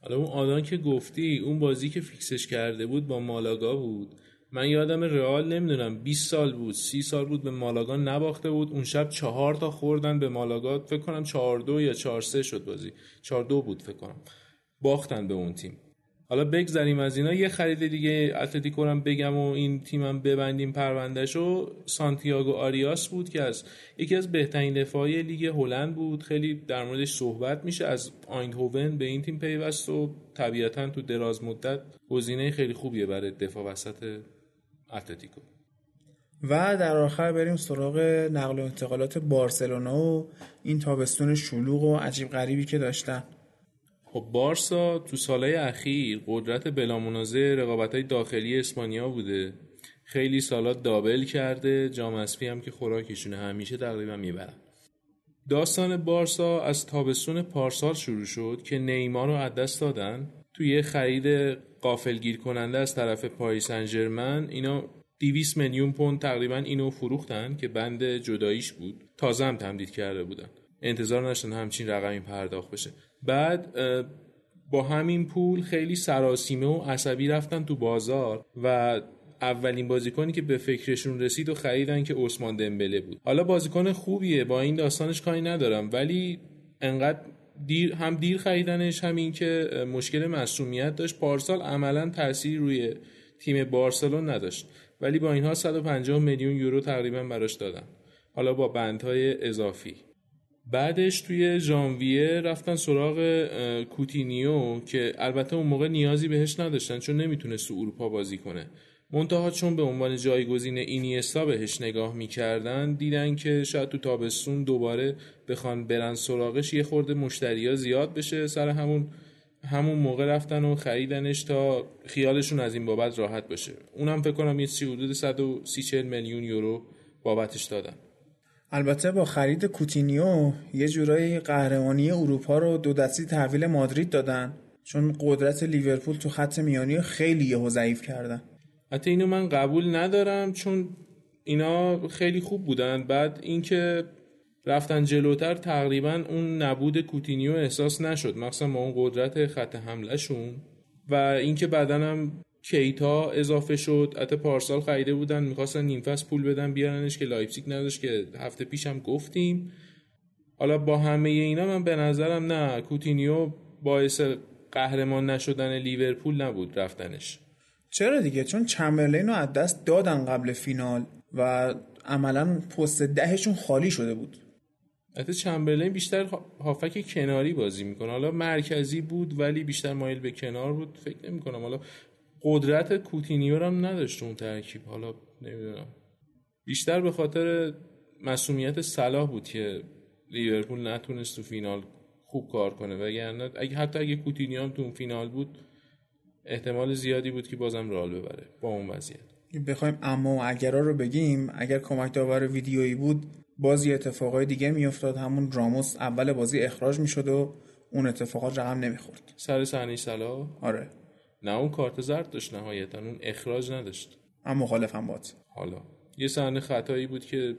حالا اون آدان که گفتی اون بازی که فیکسش کرده بود با مالاگا بود. من یادم رئال نمی‌دونم 20 سال بود 30 سال بود به مالاگا نباخته بود. اون شب چهار تا خوردن به مالاگا فکر کنم 4 2 یا 4 3 شد بازی. 4 2 بود فکر کنم. باختن به اون تیم. حالا بگذریم از اینا. یه خرید دیگه اتلتیکو هم بگم و این تیمم ببندیم پروندهشو. سانتیاگو آریاس بود که از یکی از بهترین دفاعی لیگ هلند بود. خیلی در موردش صحبت میشه. از آیندهوون به این تیم پیوست و طبیعتا تو دراز مدت گزینه خیلی خوبیه برای دفاع وسط اتلتیکو. و در آخر بریم سراغ نقل و انتقالات بارسلونا و این تابستون شلوغ و عجیب غریبی که داشتن. خب بارسا تو سالهای اخیر قدرت بلامنازه رقابت های داخلی اسپانیا بوده. خیلی سالات دابل کرده جام اسپی هم که خوراکشونه همیشه تقریبا می‌برن. داستان بارسا از تابستون پارسال شروع شد که نیمار رو از دست دادن توی خرید قافلگیر کننده از طرف پاریس انجرمن اینا 200 میلیون پوند تقریبا اینو فروختن که بند جداییش بود. تازه هم تمدید کرده بودن. انتظار نشدن همچین رقمی پرداخت بشه. بعد با همین پول خیلی سراسیمه و عصبی رفتن تو بازار و اولین بازیکنی که به فکرشون رسید و خریدن که عثمان دمبله بود. حالا بازیکن خوبیه با این داستانش کاری ندارم ولی انقدر دیر هم دیر خریدنش همین که مشکل مسئولیت داشت. پارسال عملا تاثیر روی تیم بارسلون نداشت. ولی با اینها 150 میلیون یورو تقریبا براش دادن. حالا با بندهای اضافی. بعدش توی ژانویه رفتن سراغ کوتینیو که البته اون موقع نیازی بهش نداشتن چون نمی‌تونست تو اروپا بازی کنه. منتها چون به عنوان جایگزین اینیستا بهش نگاه می‌کردن دیدن که شاید تو تابستون دوباره بخوان برن سراغش یه خورده مشتریا زیاد بشه سر همون همون موقع رفتن و خریدنش تا خیالشون از این بابت راحت باشه اونم فکر کنم یه سی حدود 130 میلیون یورو بابتش دادن. البته با خرید کوتینیو یه جورایی قهرمانی اروپا رو دو دستی تحویل مادرید دادن چون قدرت لیورپول تو خط میانی خیلی یهو ضعیف کردن. حتی اینو من قبول ندارم چون اینا خیلی خوب بودن. بعد اینکه رفتن جلوتر تقریبا اون نبود کوتینیو احساس نشد. مخصوصا با اون قدرت خط حملهشون. و اینکه بعدنم کیتا اضافه شد. حتی پارسال خریده بودن. می‌خواستن نیم پول بدن بیارنش که لایپزیگ نداشت که هفته پیشم گفتیم. حالا با همه اینا من به نظرم نه. کوتینیو باعث قهرمان نشدن لیورپول نبود رفتنش. چرا دیگه؟ چون چمبرلین رو از دست دادن قبل فینال و عملا پست دهشون خالی شده بود. البته چمبرلین بیشتر هافک کناری بازی می‌کنه. حالا مرکزی بود ولی بیشتر مایل به کنار بود. فکر نمی کنم حالا قدرت کوتینیو هم نداشت اون ترکیب. حالا نمی‌دونم. بیشتر به خاطر مسئولیت صلاح بود که لیورپول نتونست تو فینال خوب کار کنه. وگرنه اگه حتی اگه کوتینیو هم تو فینال بود احتمال زیادی بود که بازم رال ببره. با اون وضعیت. بخوایم اما و رو بگیم اگر کمک داور ویدیویی بود بازی اتفاقای دیگه میافتاد. همون راموس اول بازی اخراج می‌شد و اون اتفاقات رقم نمی‌خورد. سر صحنه صلاح؟ آره. نه اون کارت زرد داشت نهایتا. اون اخراج نداشت. اما مخالفم بات حالا. یه صحنه خطایی بود که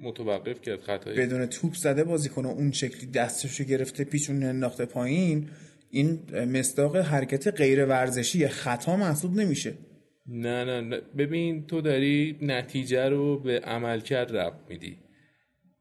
متوقف کرد خطایی. بدون توپ زده بازی کنه اون شکلی دستشو گرفته پیچون انداخته پایین. این مصداق حرکت غیر ورزشی خطا محسوب نمیشه. نه نه, نه. ببین تو داری نتیجه رو به عملکرد رب میدی.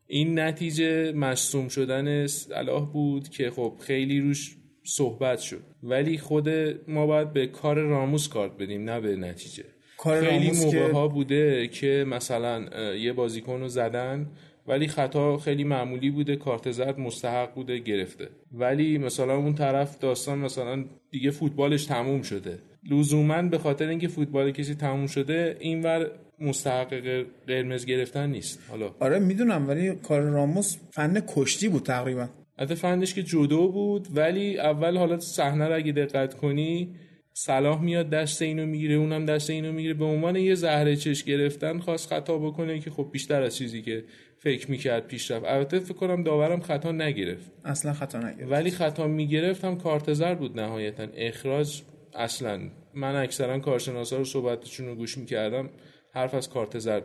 این نتیجه مصوم شدن صلاح بود که خب خیلی روش صحبت شد. ولی خود ما باید به کار راموس کارت بدیم نه به نتیجه. کار خیلی موقع ها بوده که مثلا یه بازیکن رو زدن ولی خطا خیلی معمولی بوده کارت زرد مستحق بوده گرفته. ولی مثلا اون طرف داستان مثلا دیگه فوتبالش تموم شده. لزوما به خاطر اینکه فوتبال کسی تموم شده اینور مستحق قر- قرمز گرفتن نیست. حالا. آره می‌دونم ولی کار راموس فن کشتی بود تقریبا. حتی فندش که جدو بود ولی اول حالا صحنه رو اگه دقت کنی صلاح میاد دست اینو می‌گیره اونم دست اینو می‌گیره. به عنوان یه زهره چش گرفتن خواست خطا بکنه که خب بیشتر از چیزی که فکر می‌کرد پیش رفت البته فکر کنم داورم خطا نگرفت. اصلا خطا نگرفت. ولی خطا می‌گرفت هم کارت زرد بود نهایتا. اخراج اصلا. من اکثرا کارشناسا رو صحبتشون رو گوش می‌کردم. حرف از کارت زرد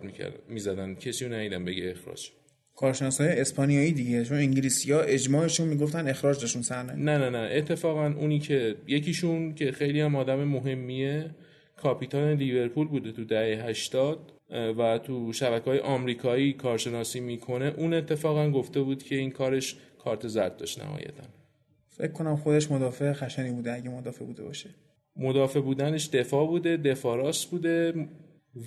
می‌زدن. کسی رو ندیدم بگه اخراج. کارشناسای اسپانیایی دیگه. چون انگلیسی ها اجماعشون می‌گفتن اخراج داشون صحنه. نه نه نه. اتفاقا اونی که یکیشون که خیلی هم آدم مهمیه کاپیتان لیورپول بوده تو دهه 80 و تو شبکه های آمریکایی کارشناسی می‌کنه. اون اتفاقا گفته بود که این کارش کارت زرد داشت نهایتا. فکر کنم خودش مدافع خشنی بوده اگه مدافع بوده باشه. مدافع بودنش دفاع بوده دفاع راست بوده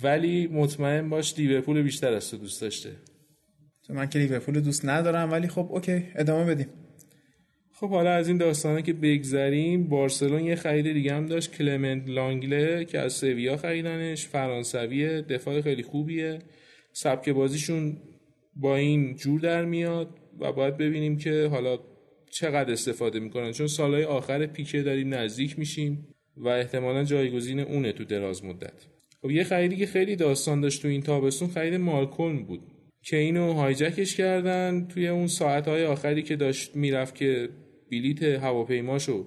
ولی مطمئن باش لیورپول بیشتر از تو دوست داشته. من که لیورپول دوست ندارم ولی خب okay ادامه بدیم. خب حالا از این داستانه که بگذریم بارسلون یه خرید دیگه هم داشت کلمنت لانگله که از سویا خریدنش فرانسویه دفاع خیلی خوبیه. سبک بازیشون با این جور در میاد و باید ببینیم که حالا چقدر استفاده می‌کنن. چون سالهای آخر پیکه داریم نزدیک میشیم و احتمالا جایگزین اونه تو دراز مدت. خب یه خریدی که خیلی داستان داشت تو این تابستون خرید مالکلم بود. که اینو هایجکش کردن توی اون ساعتهای آخری که داشت می‌رفت که بلیت هواپیماشو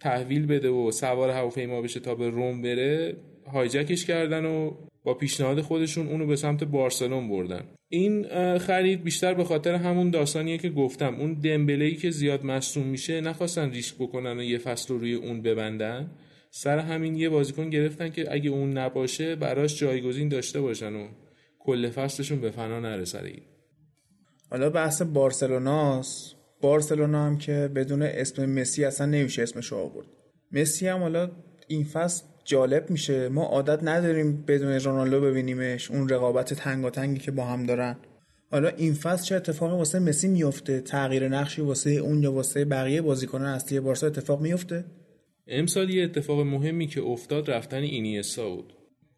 تحویل بده و سوار هواپیما بشه تا به روم بره هایجکش کردن و با پیشنهاد خودشون اونو به سمت بارسلون بردن. این خرید بیشتر به خاطر همون داستانیه که گفتم. اون دمبله‌ای که زیاد مصدوم میشه نخواستن ریسک بکنن و یه فصل رو روی اون ببندن. سر همین یه بازیکن گرفتن که اگه اون نباشه براش جایگزین داشته باشن و کل فصلشون به فنا نره حالا بحث بارسلوناست. بارسلونا هم که بدون اسم مسی اصلا نمیشه اسمش رو آورد. مسی هم حالا این فصل جالب میشه. ما عادت نداریم بدون رونالدو ببینیمش اون رقابت تنگاتنگی که با هم دارن. حالا این فصل چه اتفاقی واسه مسی میفته؟ تغییر نقشی واسه اون یا واسه بقیه بازیکنان اصلی بارسا اتفاق میفته؟ امسال یه اتفاق مهمی که افتاد رفتن اینیستا بود.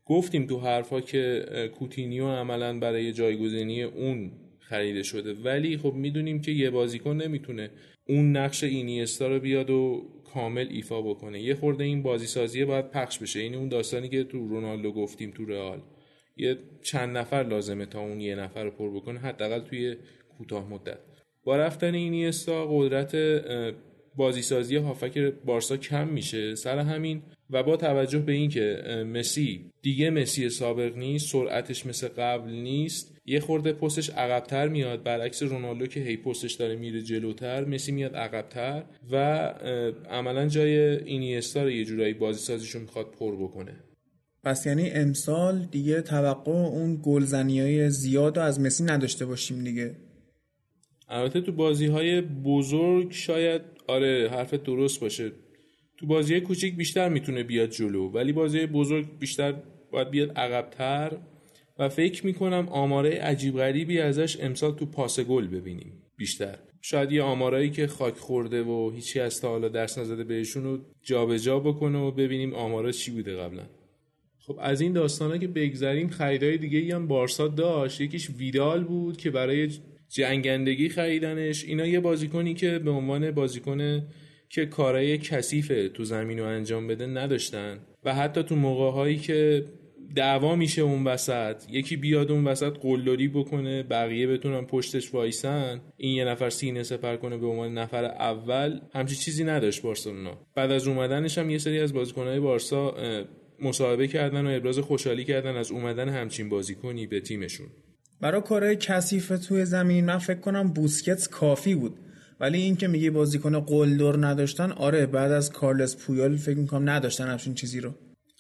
گفتیم تو حرفا که کوتینیو عملا برای جایگزینی اون خریده شده. ولی خب می‌دونیم که یه بازیکن نمی‌تونه اون نقش اینیستا رو بیاد و کامل ایفا بکنه. یه خورده این بازی سازیه باید پخش بشه. این اون داستانی که تو رونالدو گفتیم تو رئال. یه چند نفر لازمه تا اون یه نفر رو پر بکنه حداقل توی کوتاه مدت. با رفتن اینیستا قدرت اه، بازیسازی هافک بارسا کم میشه. سر همین و با توجه به اینکه مسی دیگه مسی سابق نیست سرعتش مثل قبل نیست یه خورده پستش عقبتر میاد برعکس رونالدو که هی پستش داره میره جلوتر مسی میاد عقبتر و عملا جای اینیستا رو یه جورایی بازیسازیشو می‌خواد پر بکنه. پس یعنی امسال دیگه توقع اون گلزنی های زیاد رو از مسی نداشته باشیم دیگه. البته تو بازی های بزرگ شاید آره حرف درست باشه. تو بازی کوچیک بیشتر می‌تونه بیاد جلو ولی بازی بزرگ بیشتر باید بیاد عقبتر. و فکر می‌کنم آماره عجیب غریبی ازش امسال تو پاس گل ببینیم. بیشتر. شاید یه آمارایی که خاک خورده و هیچی از تا حالا درس نزده بهشون رو جابجا بکنه و ببینیم آمارا چی بوده قبلا. خب از این داستانا که بگذریم خریدای دیگه هم بارسا داشت. یکیش ویدال بود که برای جنگندگی خریدنش. اینا یه بازیکنی که به عنوان بازیکن که کارای کثیف تو زمین رو انجام بده نداشتن. و حتی تو موقع هایی که دعوا میشه اون وسط. یکی بیاد اون وسط قلدری بکنه بقیه بتونن پشتش وایسن. این یه نفر سینه سپر کنه به عنوان نفر اول. همچی چیزی نداشت بارسلونا. بعد از اومدنش هم یه سری از بازیکنهای بارسا مصاحبه کردن و ابراز خوشحالی کردن از اومدن همچین بازیکنی به تیمشون. برای کارهای کثیف توی زمین من فکر کنم بوسکتس کافی بود. ولی این که میگه بازیکن قلدر نداشتن آره بعد از کارلس پویال فکر می‌کنم نداشتن همچین چیزی رو.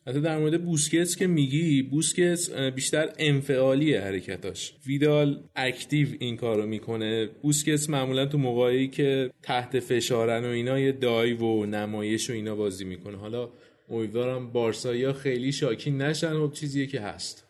حتی در مورد بوسکتس که میگی بوسکتس بیشتر انفعالی حرکتاش. ویدال active این کارو می‌کنه. بوسکتس معمولا تو موقعی که تحت فشارن و اینا یه dive و نمایش و اینا بازی می‌کنه. حالا امیدوارم بارسا خیلی شاکی نشن و چیزیه که هست.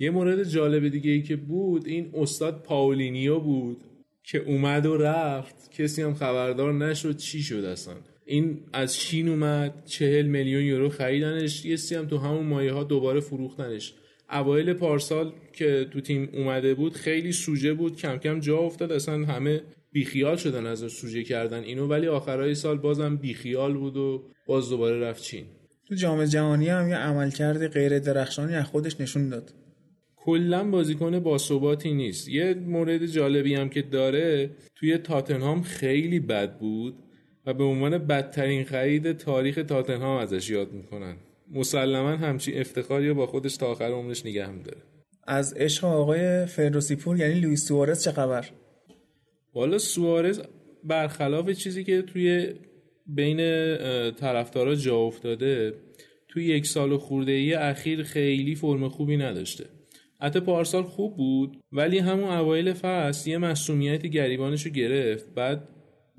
یه مورد جالب دیگه ای که بود این استاد پاولینیو بود که اومد و رفت. کسی هم خبردار نشد چی شد اصلا. این از چین اومد چهل میلیون یورو خریدنش یه سی هم تو همون مایه ها دوباره فروختنش. اوایل پارسال که تو تیم اومده بود خیلی سوژه بود کم کم جا افتاد اصلا همه بیخیال شدن از سوژه کردن اینو ولی آخرای سال بازم بیخیال بود و باز دوباره رفت چین. تو جام جهانی هم یه عملکرد غیر درخشانی از خودش نشون داد. کلا بازیکن باثباتی نیست. یه مورد جالبی هم که داره توی تاتنهام خیلی بد بود. و به عنوان بدترین خرید تاریخ تاتنهام ازش یاد می‌کنن. مسلما همچی افتخاری با خودش تا آخر عمرش نگه هم داره از عشق آقای فردوسی یعنی لوئیس سوارز چه خبر؟ والا سوارز برخلاف چیزی که توی بین طرفدارا جا افتاده توی یک سال و خورده ای اخیر خیلی فرم خوبی نداشته. حتی پارسال خوب بود ولی همون اوایل فصل یه مسئولیت گریبانش رو گرفت بعد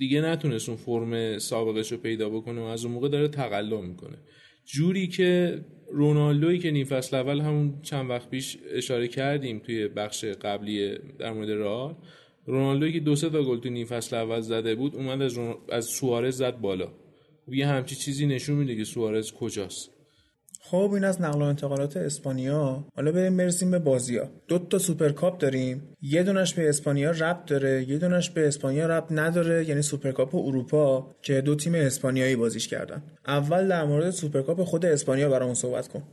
دیگه نتونست اون فرم سابقش رو پیدا بکنه و از اون موقع داره تقلا می‌کنه. جوری که رونالدوی که نیم فصل اول همون چند وقت پیش اشاره کردیم توی بخش قبلی در مورد رئال رونالدوی که دو سه تا گل تو نیم فصل اول زده بود اومد از, از سوارز زد بالا. یه همچی چیزی نشون میده که سوارز کجاست. خب این از نقل و انتقالات اسپانیا. حالا بریم برسیم به بازی دو تا سوپرکاپ داریم. یه دونش به اسپانیا ربط داره یه دونش به اسپانیا ربط نداره یعنی سوپرکاپ اروپا که دو تیم اسپانیایی بازیش کردن. اول در مورد سوپرکاپ خود اسپانیا برامون صحبت کن.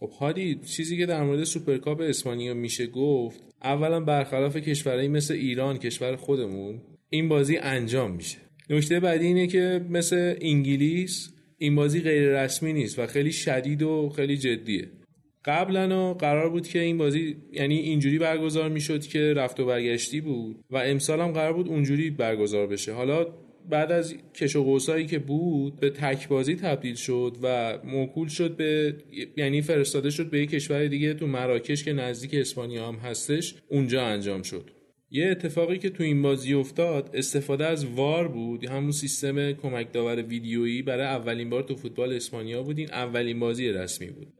خب هادی چیزی که در مورد سوپرکاپ اسپانیا میشه گفت اولا برخلاف کشورهایی مثل ایران کشور خودمون این بازی انجام میشه. نکته بعدی اینه که مثل انگلیس این بازی غیر رسمی نیست و خیلی شدید و خیلی جدیه. قبلا قرار بود که این بازی یعنی اینجوری برگزار می‌شد که رفت و برگشتی بود و امسال هم قرار بود اونجوری برگزار بشه. حالا بعد از کش و قوسایی که بود به تک بازی تبدیل شد و موکول شد به یعنی فرستاده شد به یک کشور دیگه تو مراکش که نزدیک اسپانیا هم هستش اونجا انجام شد. یه اتفاقی که تو این بازی افتاد استفاده از وار بود همون سیستم کمک داور ویدیویی برای اولین بار تو فوتبال اسپانیا بود این اولین بازی رسمی بود.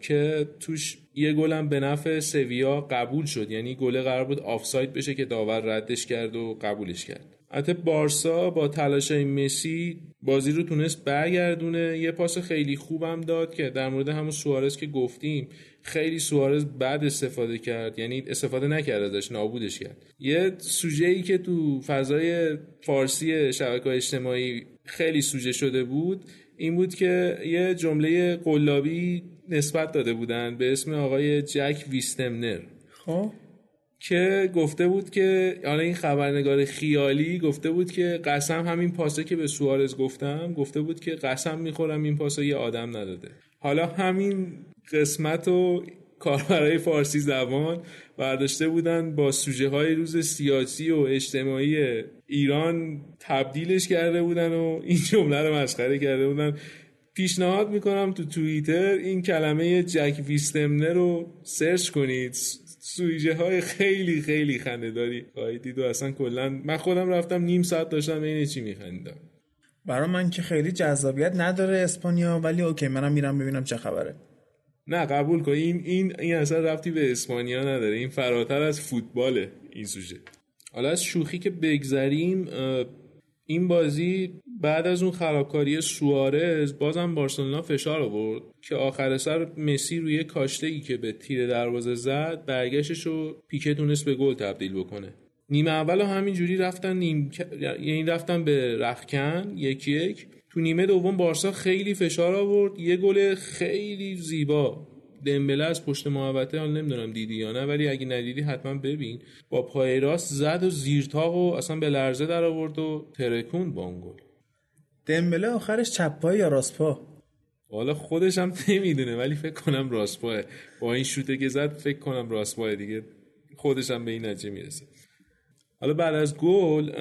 که توش یه گلم به نفع سویا قبول شد یعنی گله قرار بود آفساید بشه که داور ردش کرد و قبولش کرد. حتی بارسا با تلاش مسی بازی رو تونست برگردونه. یه پاس خیلی خوبم داد که در مورد همون سوارز که گفتیم خیلی سوارز بعد استفاده کرد. یعنی استفاده نکرد ازش نابودش کرد. یه سوژه ای که تو فضای فارسی شبکه اجتماعی خیلی سوژه شده بود این بود که یه جمله قلابی نسبت داده بودن به اسم آقای جک ویستمنر. خب؟ که گفته بود که حالا این خبرنگار خیالی گفته بود که قسم همین پاسه که به سوارز گفتم گفته بود که قسم می‌خورم این پاسه یه آدم نداده. حالا همین قسمت و کاربرای فارسی زبان برداشته بودن با سوژه های روز سیاسی و اجتماعی ایران تبدیلش کرده بودن و این جمله رو مسخره کرده بودن. پیشنهاد می‌کنم تو توییتر این کلمه جک ویستمنر رو سرچ کنید. سویجه های خیلی خیلی خنده داری خواهید دید و اصلا کلا من خودم رفتم نیم ساعت داشتم این چی میخندم برای من که خیلی جذابیت نداره اسپانیا ولی اوکی منم میرم ببینم چه خبره. نه قبول کن. این این این اصلا رفتی به اسپانیا نداره. این فراتر از فوتباله این سوژه. حالا از شوخی که بگذریم این بازی بعد از اون خرابکاری سوارز بازم بارسلونا فشار آورد که آخر سر مسی روی کاشته که به تیر دروازه زد برگشتش رو پیکه تونست به گل تبدیل بکنه. نیمه اول همین جوری رفتن نیم یعنی رفتن به رخکن یکی یک تو نیمه دوم بارسا خیلی فشار آورد. یه گل خیلی زیبا. دمبله از پشت محوطه حال نمی‌دونم دیدی یا نه ولی اگه ندیدی حتما ببین. با پای راست زد و زیرتاق و اصلا به لرزه در آورد و ترکون گل. دمبله آخرش چپ پا یا راست پا حالا خودش هم نمی‌دونه ولی فکر کنم راست پاه با این شوته که زد فکر کنم راست پاه دیگه خودش هم به این نتیجه می‌رسه. حالا بعد از گل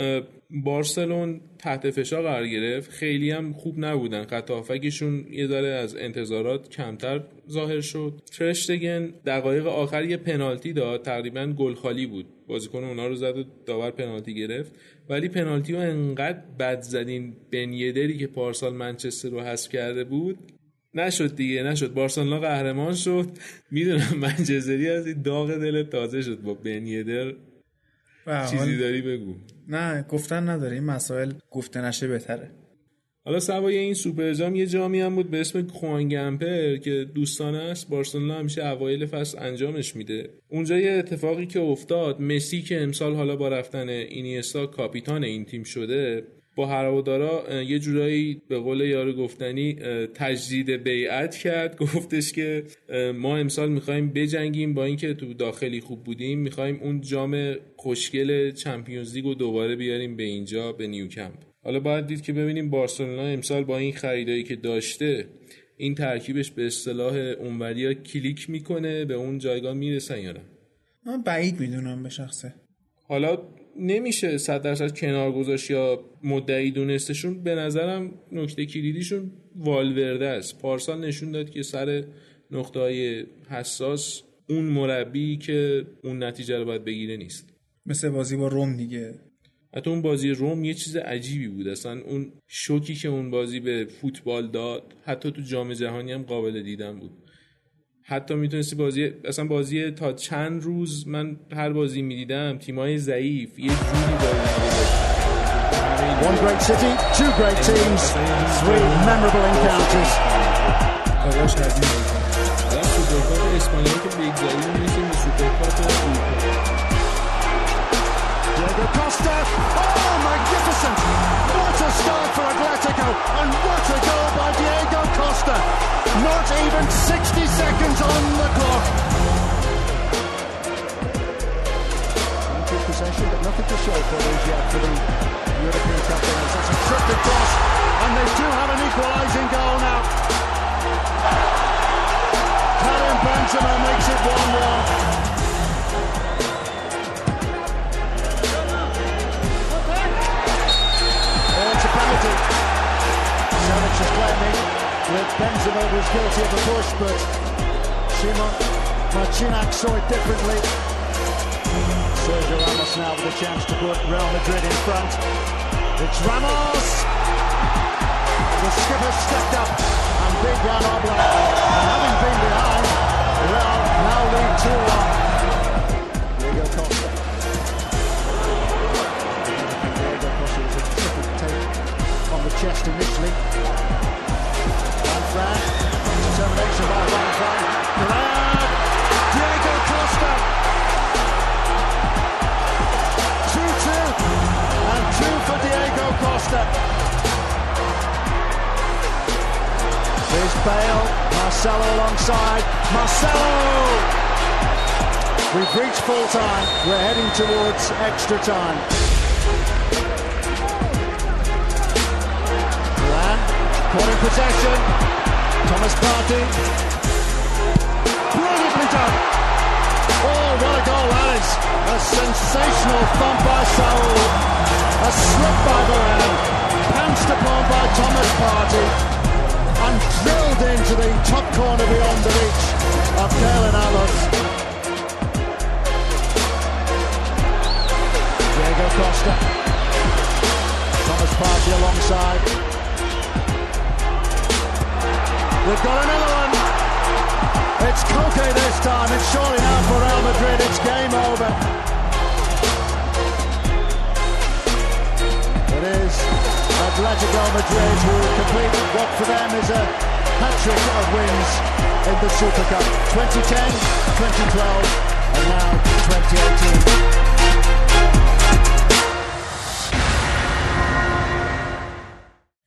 بارسلون تحت فشار قرار گرفت. خیلی هم خوب نبودن. خط یه ذره از انتظارات کمتر ظاهر شد. ترشتگن دقایق آخر یه پنالتی داد. تقریبا گل خالی بود. بازیکن اونا رو زد و داور پنالتی گرفت. ولی پنالتی رو انقدر بد زدین بنیدری که پارسال منچستر رو حذف کرده بود. نشد دیگه نشد. بارسلونا قهرمان شد. می‌دونم منچستری از این داغ دل تازه شد با بنیدر چیزی داری بگو. نه گفتن نداره. این مسائل گفته نشه بهتره. حالا سوای این سوپر جام یه جامی هم بود به اسم خوانگمپر که دوستانه است بارسلونا همیشه اوایل فصل انجامش میده. اونجا یه اتفاقی که افتاد مسی که امسال حالا با رفتن اینیستا کاپیتان این تیم شده با هوادارا یه جورایی به قول یارو گفتنی تجدید بیعت کرد. گفتش که ما امسال می‌خوایم بجنگیم با اینکه تو داخلی خوب بودیم می‌خوایم اون جام خوشگل چمپیونز لیگ رو دوباره بیاریم به اینجا به نیوکمپ. حالا باید دید که ببینیم بارسلونا امسال با این خریدایی که داشته این ترکیبش به اصطلاح اونوریا کلیک می‌کنه به اون جایگاه می‌رسن یا نه؟ من بعید می‌دونم به شخصه. حالا نمیشه صد درصد کنار گذاشت یا مدعی دونستشون. به نظرم نکته کلیدیشون والورده است. پارسال نشون داد که سر نقطه های حساس اون مربی که اون نتیجه رو باید بگیره نیست. مثل بازی با روم دیگه. حتی اون بازی روم یه چیز عجیبی بود. اصلا اون شوکی که اون بازی به فوتبال داد حتی تو جام جهانی هم قابل دیدن بود. حتی می‌تونستی بازی اصلا بازی تا چند روز من هر بازی می‌دیدم تیمای ضعیف یه جوری داره One magnificent! What a start for Atletico, and what a goal by Diego Costa! Not even 60 seconds on the clock. Good possession, but nothing to show for those yet for the European champions. It's a tripped across, and they do have an equalising goal now. Karim Benzema makes it 1-1. Is claiming that Benzema was guilty of a push, but Simon Marcinac saw it differently. Sergio Ramos now with a chance to put Real Madrid in front. It's Ramos! The skipper stepped up and big Jan Oblak, and having been behind, Real now lead 2-1. Chest initially. Van determination by Van! Diego Costa! 2-2 and 2 for Diego Costa. There's Bale, Marcelo alongside. Marcelo! We've reached full time. We're heading towards extra time. Caught in possession. Thomas Partey. Brilliantly done. Oh, what a goal that is. A sensational thump by Saul. A slip by Varane. Pounced upon by Thomas Partey. And drilled into the top corner beyond the reach of Kalen Allen. Diego Costa. Thomas Partey alongside. They've got another one. It's Koke this time. It's surely now for Real Madrid. It's game over. It is Atletico Madrid who complete what for them is a hat-trick of wins in the Super Cup. 2010, 2012, and now 2018.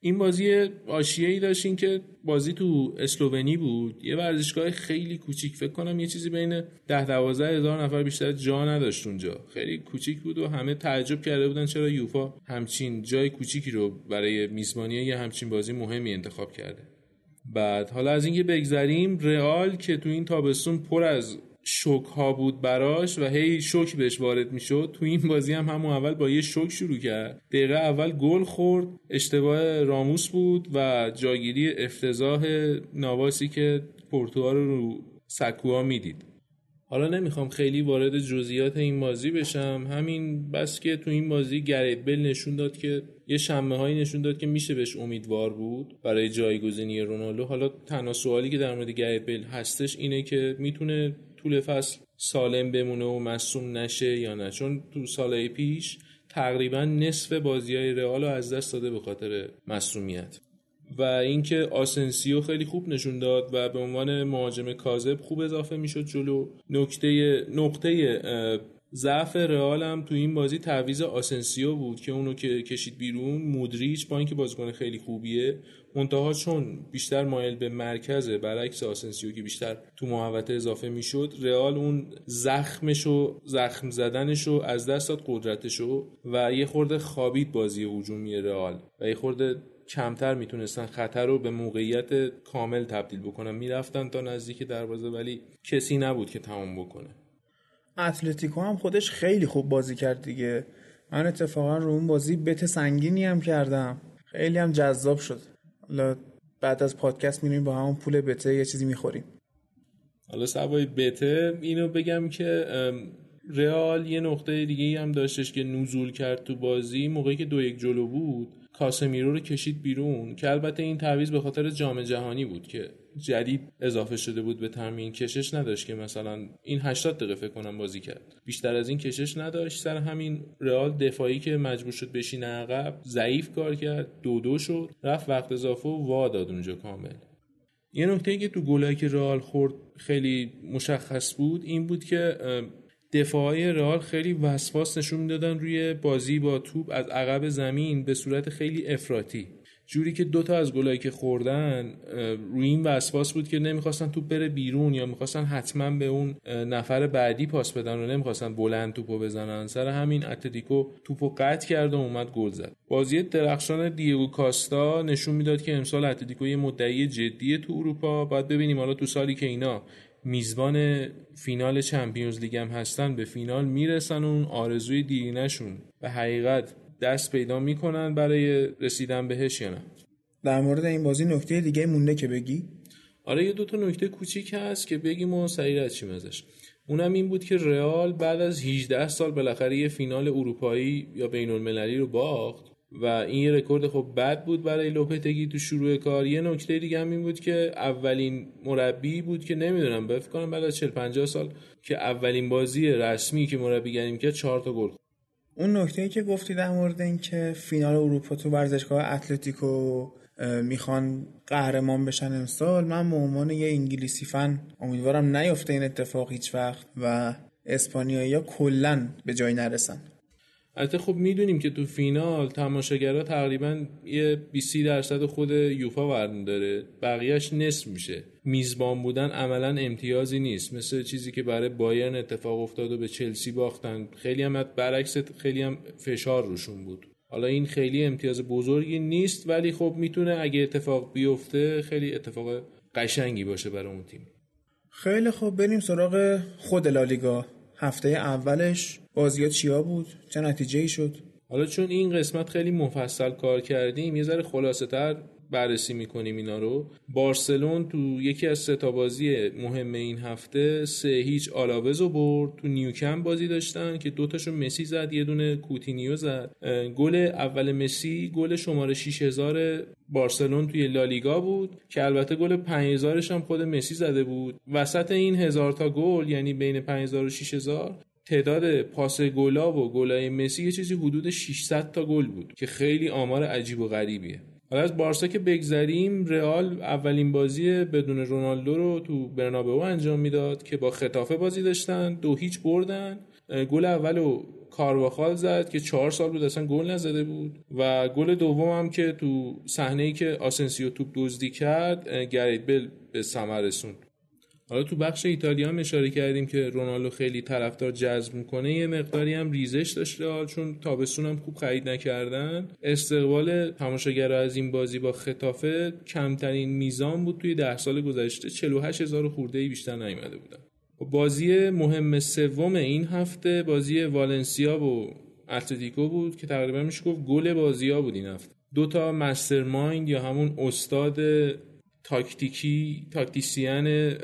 این بازی آشیه ای داشتین که بازی تو اسلوونی بود. یه ورزشگاه خیلی کوچیک فکر کنم یه چیزی بین ده دوازده هزار نفر بیشتر جا نداشت اونجا. خیلی کوچیک بود و همه تعجب کرده بودن چرا یوفا همچین جای کوچیکی رو برای میزبانی یه همچین بازی مهمی انتخاب کرده. بعد حالا از اینکه بگذریم رئال که تو این تابستون پر از شوک ها بود براش و هی شوک بهش وارد می‌شد. تو این بازی هم همون اول با یه شوک شروع کرد. دقیقه اول گل خورد. اشتباه راموس بود و جاگیری افتضاح نواسی که پورتوها رو رو سکوها می‌دید. حالا نمی‌خوام خیلی وارد جزئیات این بازی بشم. همین بس که تو این بازی گرید بل نشون داد که یه شمه هایی نشون داد که میشه بهش امیدوار بود برای جایگزینی رونالدو. حالا تنها سوالی که در مورد گرید بل هستش اینه که می‌تونه طول فصل سالم بمونه و مصوم نشه یا نه. چون تو سالهای پیش تقریبا نصف بازی های رئال از دست داده به خاطر مصومیت و اینکه آسنسیو خیلی خوب نشون داد و به عنوان مهاجم کاذب خوب اضافه می‌شد جلو. نکته نقطه ضعف رئال هم تو این بازی تعویض آسنسیو بود که اونو که کشید بیرون مودریچ با اینکه بازیکن خیلی خوبیه منتها چون بیشتر مایل به مرکزه برعکس آسنسیو که بیشتر تو محوطه اضافه می‌شد رئال اون زخمشو زخم زدنشو از دست داد قدرتشو و یه خورده خوابید بازی هجومی رئال و یه خورده کمتر می‌تونستن خطر رو به موقعیت کامل تبدیل بکنن. می‌رفتن تا نزدیک دروازه ولی کسی نبود که تمام بکنه. اتلتیکو هم خودش خیلی خوب بازی کرد دیگه. من اتفاقا رو اون بازی بت سنگینی هم کردم. خیلی هم جذاب شد. حالا بعد از پادکست میریم با همون پول بته یه چیزی می‌خوریم. حالا سوای بته اینو بگم که رئال یه نقطه دیگه هم داشتش که نزول کرد تو بازی موقعی که دو یک جلو بود کاسمیرو رو کشید بیرون که البته این تعویض به خاطر جام جهانی بود که جدید اضافه شده بود به تمرین کشش نداشت که مثلا این 80 دقیقه فکر کنم بازی کرد. بیشتر از این کشش نداشت. سر همین رئال دفاعی که مجبور شد بشینه عقب ضعیف کار کرد. دو دو شد. رفت وقت اضافه و وا داد اونجا کامل. یه نکته که تو گلایی که رئال خورد خیلی مشخص بود این بود که دفاعی رئال خیلی وسواس نشون می‌دادن روی بازی با توپ از عقب زمین به صورت خیلی افراطی. جوری که دوتا از گلایی که خوردن روی این وسواس بود که نمی‌خواستن توپ بره بیرون یا می‌خواستن حتما به اون نفر بعدی پاس بدن و نمی‌خواستن بلند توپو بزنن. سر همین اتلتیکو توپو قطع کرد و اومد گل زد. بازی درخشان دیگو کاستا نشون می‌داد که امسال اتلتیکو یه مدعی جدیه تو اروپا. باید ببینیم حالا تو سالی که اینا میزبان فینال چمپیونز لیگ هم هستن به فینال می‌رسن اون آرزوی دیرینشون به حقیقت دست پیدا می‌کنن برای رسیدن بهش یا نه؟ در مورد این بازی نکته دیگه مونده که بگی؟ آره یه دو تا نکته کوچیک هست که بگیم و سریع از چیم ازش اونم این بود که رئال بعد از 18 سال بالاخره یه فینال اروپایی یا بین المللی رو باخت و این یه رکورد خب بد بود برای لوپتگی تو شروع کار. یه نکته دیگه هم این بود که اولین مربی بود که نمی‌دونم فکر کنم بعد از 40 50 سال که اولین بازی رسمی که مربیگری می‌کرد 4 تا گل اون نکته ای که گفتی در مورد اینکه فینال اروپا تو ورزشگاه اتلتیکو می‌خوان قهرمان بشن امسال من به عنوان یه انگلیسی فن امیدوارم نیفته این اتفاق هیچ وقت و اسپانیایی ها کلا به جای نرسن. البته خب می‌دونیم که تو فینال تماشاگرها تقریبا یه 20 درصد خود یوفا ورن داره بقیهش نصف میشه. میزبان بودن عملا امتیازی نیست. مثل چیزی که برای بایرن اتفاق افتاد و به چلسی باختن. خیلی هم برعکس خیلی هم فشار روشون بود. حالا این خیلی امتیاز بزرگی نیست ولی خب می‌تونه اگه اتفاق بیفته خیلی اتفاق قشنگی باشه برای اون تیم. خیلی خب بریم سراغ خود لالیگا. هفته اولش بازیات چیا بود؟ چه نتیجه ای شد؟ حالا چون این قسمت خیلی مفصل کار کردیم یه ذره خلاصه تر بررسی می‌کنیم اینا رو. بارسلون تو یکی از سه بازی مهم این هفته سه هیچ آلاوز رو برد. تو نیوکم بازی داشتن که دوتاشو مسی زد یه دونه کوتینیو زد. گل اول مسی گل شماره 6000 بارسلون توی لالیگا بود که البته گل 5000 هم خود مسی زده بود. وسط این هزار تا گل یعنی بین 5000 و 6000 تعداد پاس گلا و گلای مسی یه چیزی حدود 600 تا گل بود که خیلی آمار عجیب و غریبیه. حالا از بارسا که بگذریم رئال اولین بازی بدون رونالدو رو تو برنابئو انجام می‌داد که با خطافه بازی داشتن دو هیچ بردن. گل اولو کارواخال زد که چهار سال بود اصلا گل نزده بود و گل دوم هم که تو صحنه ای که آسنسیو توپ دزدی کرد گرید بل به ثمر رسوند. حالا تو بخش ایتالیا هم اشاره کردیم که رونالدو خیلی طرفدار جذب می‌کنه یه مقداری هم ریزش داشته چون تابستون هم خوب خرید نکردن. استقبال تماشاگرها از این بازی با خطافه کمترین میزان بود توی ده سال گذشته. 48 هزار خورده بیشتر نیومده بودن. بازی مهم سوم این هفته بازی والنسیا و اتلتیکو بود که تقریبا میشه گفت گل بازی ها بود این هفته. دو تا مسترمایند یا همون استاد تاکتیکی تاکتیسیان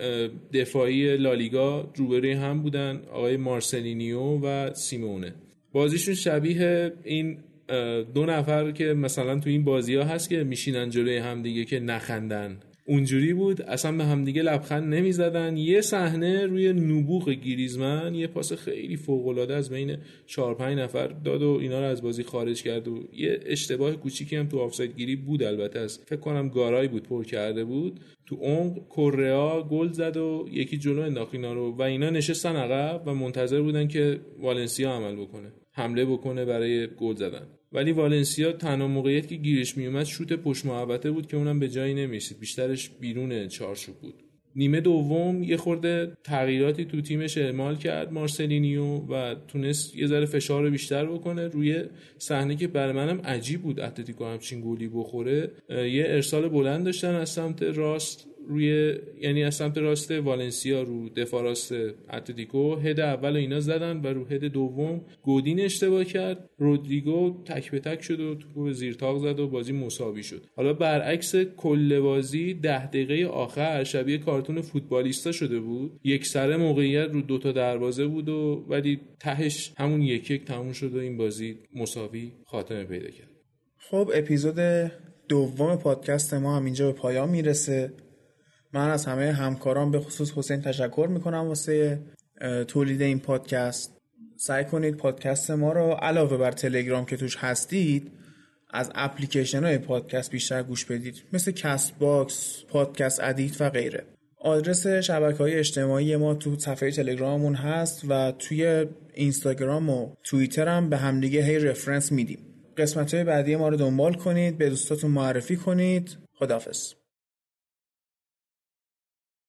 دفاعی لالیگا روبروی هم بودن آقای مارسلینیو و سیمونه. بازیشون شبیه این دو نفر که مثلا تو این بازی ها هست که میشینن جلوی هم دیگه که نخندن. اونجوری بود اصلا به همدیگه لبخند نمی‌زدن. یه صحنه روی نبوغ گریزمن یه پاس خیلی فوق العاده از بین 4 5 نفر داد و اینا رو از بازی خارج کرد و یه اشتباه کوچیکی هم تو آفساید گیری بود البته. از فکر کنم گارای بود پر کرده بود. تو عمق کوریا گل زد و یکی جلو انداخت اینا رو و اینا نشستن عقب و منتظر بودن که والنسیا عمل بکنه حمله بکنه برای گل زدن. ولی والنسیا تنها موقعیت که گیرش میومد شوت پشت محوطه بود که اونم به جایی نمی‌رسید. بیشترش بیرون چارچوب بود. نیمه دوم یه خورده تغییراتی تو تیمش اعمال کرد مارسلینیو و تونست یه ذره فشار رو بیشتر بکنه. روی صحنه که برای منم عجیب بود اتلتیکو همچین گلی بخوره یه ارسال بلند داشتن از سمت راست. روی یعنی از سمت راست والنسیا رو دفاع راست اتلتیکو. هد اول اینا زدن و رو هد دوم گودین اشتباه کرد. رودریگو تک به تک شد و به زیر تاق زد و بازی مساوی شد. حالا برعکس کل بازی ده دقیقه آخر شبیه کارتون فوتبالیستا شده بود. یک سره موقعیت رو دوتا دروازه بود و ولی تهش همون یک یک تموم شد و این بازی مساوی خاتمه پیدا کرد. خب اپیزود دوم پادکست ما هم اینجا به پایان می‌رسه. من از همه همکاران به خصوص حسین تشکر می‌کنم واسه تولید این پادکست. سعی کنید پادکست ما رو علاوه بر تلگرام که توش هستید از اپلیکیشن های پادکست بیشتر گوش بدید. مثل کست باکس، پادکست ادیکت و غیره. آدرس شبکه های اجتماعی ما تو صفحه تلگراممون هست و توی اینستاگرام و توییتر هم به همدیگه هی reference میدیم. قسمت های بعدی ما رو دنبال کنید به دوستاتون معرفی کنید. خدافز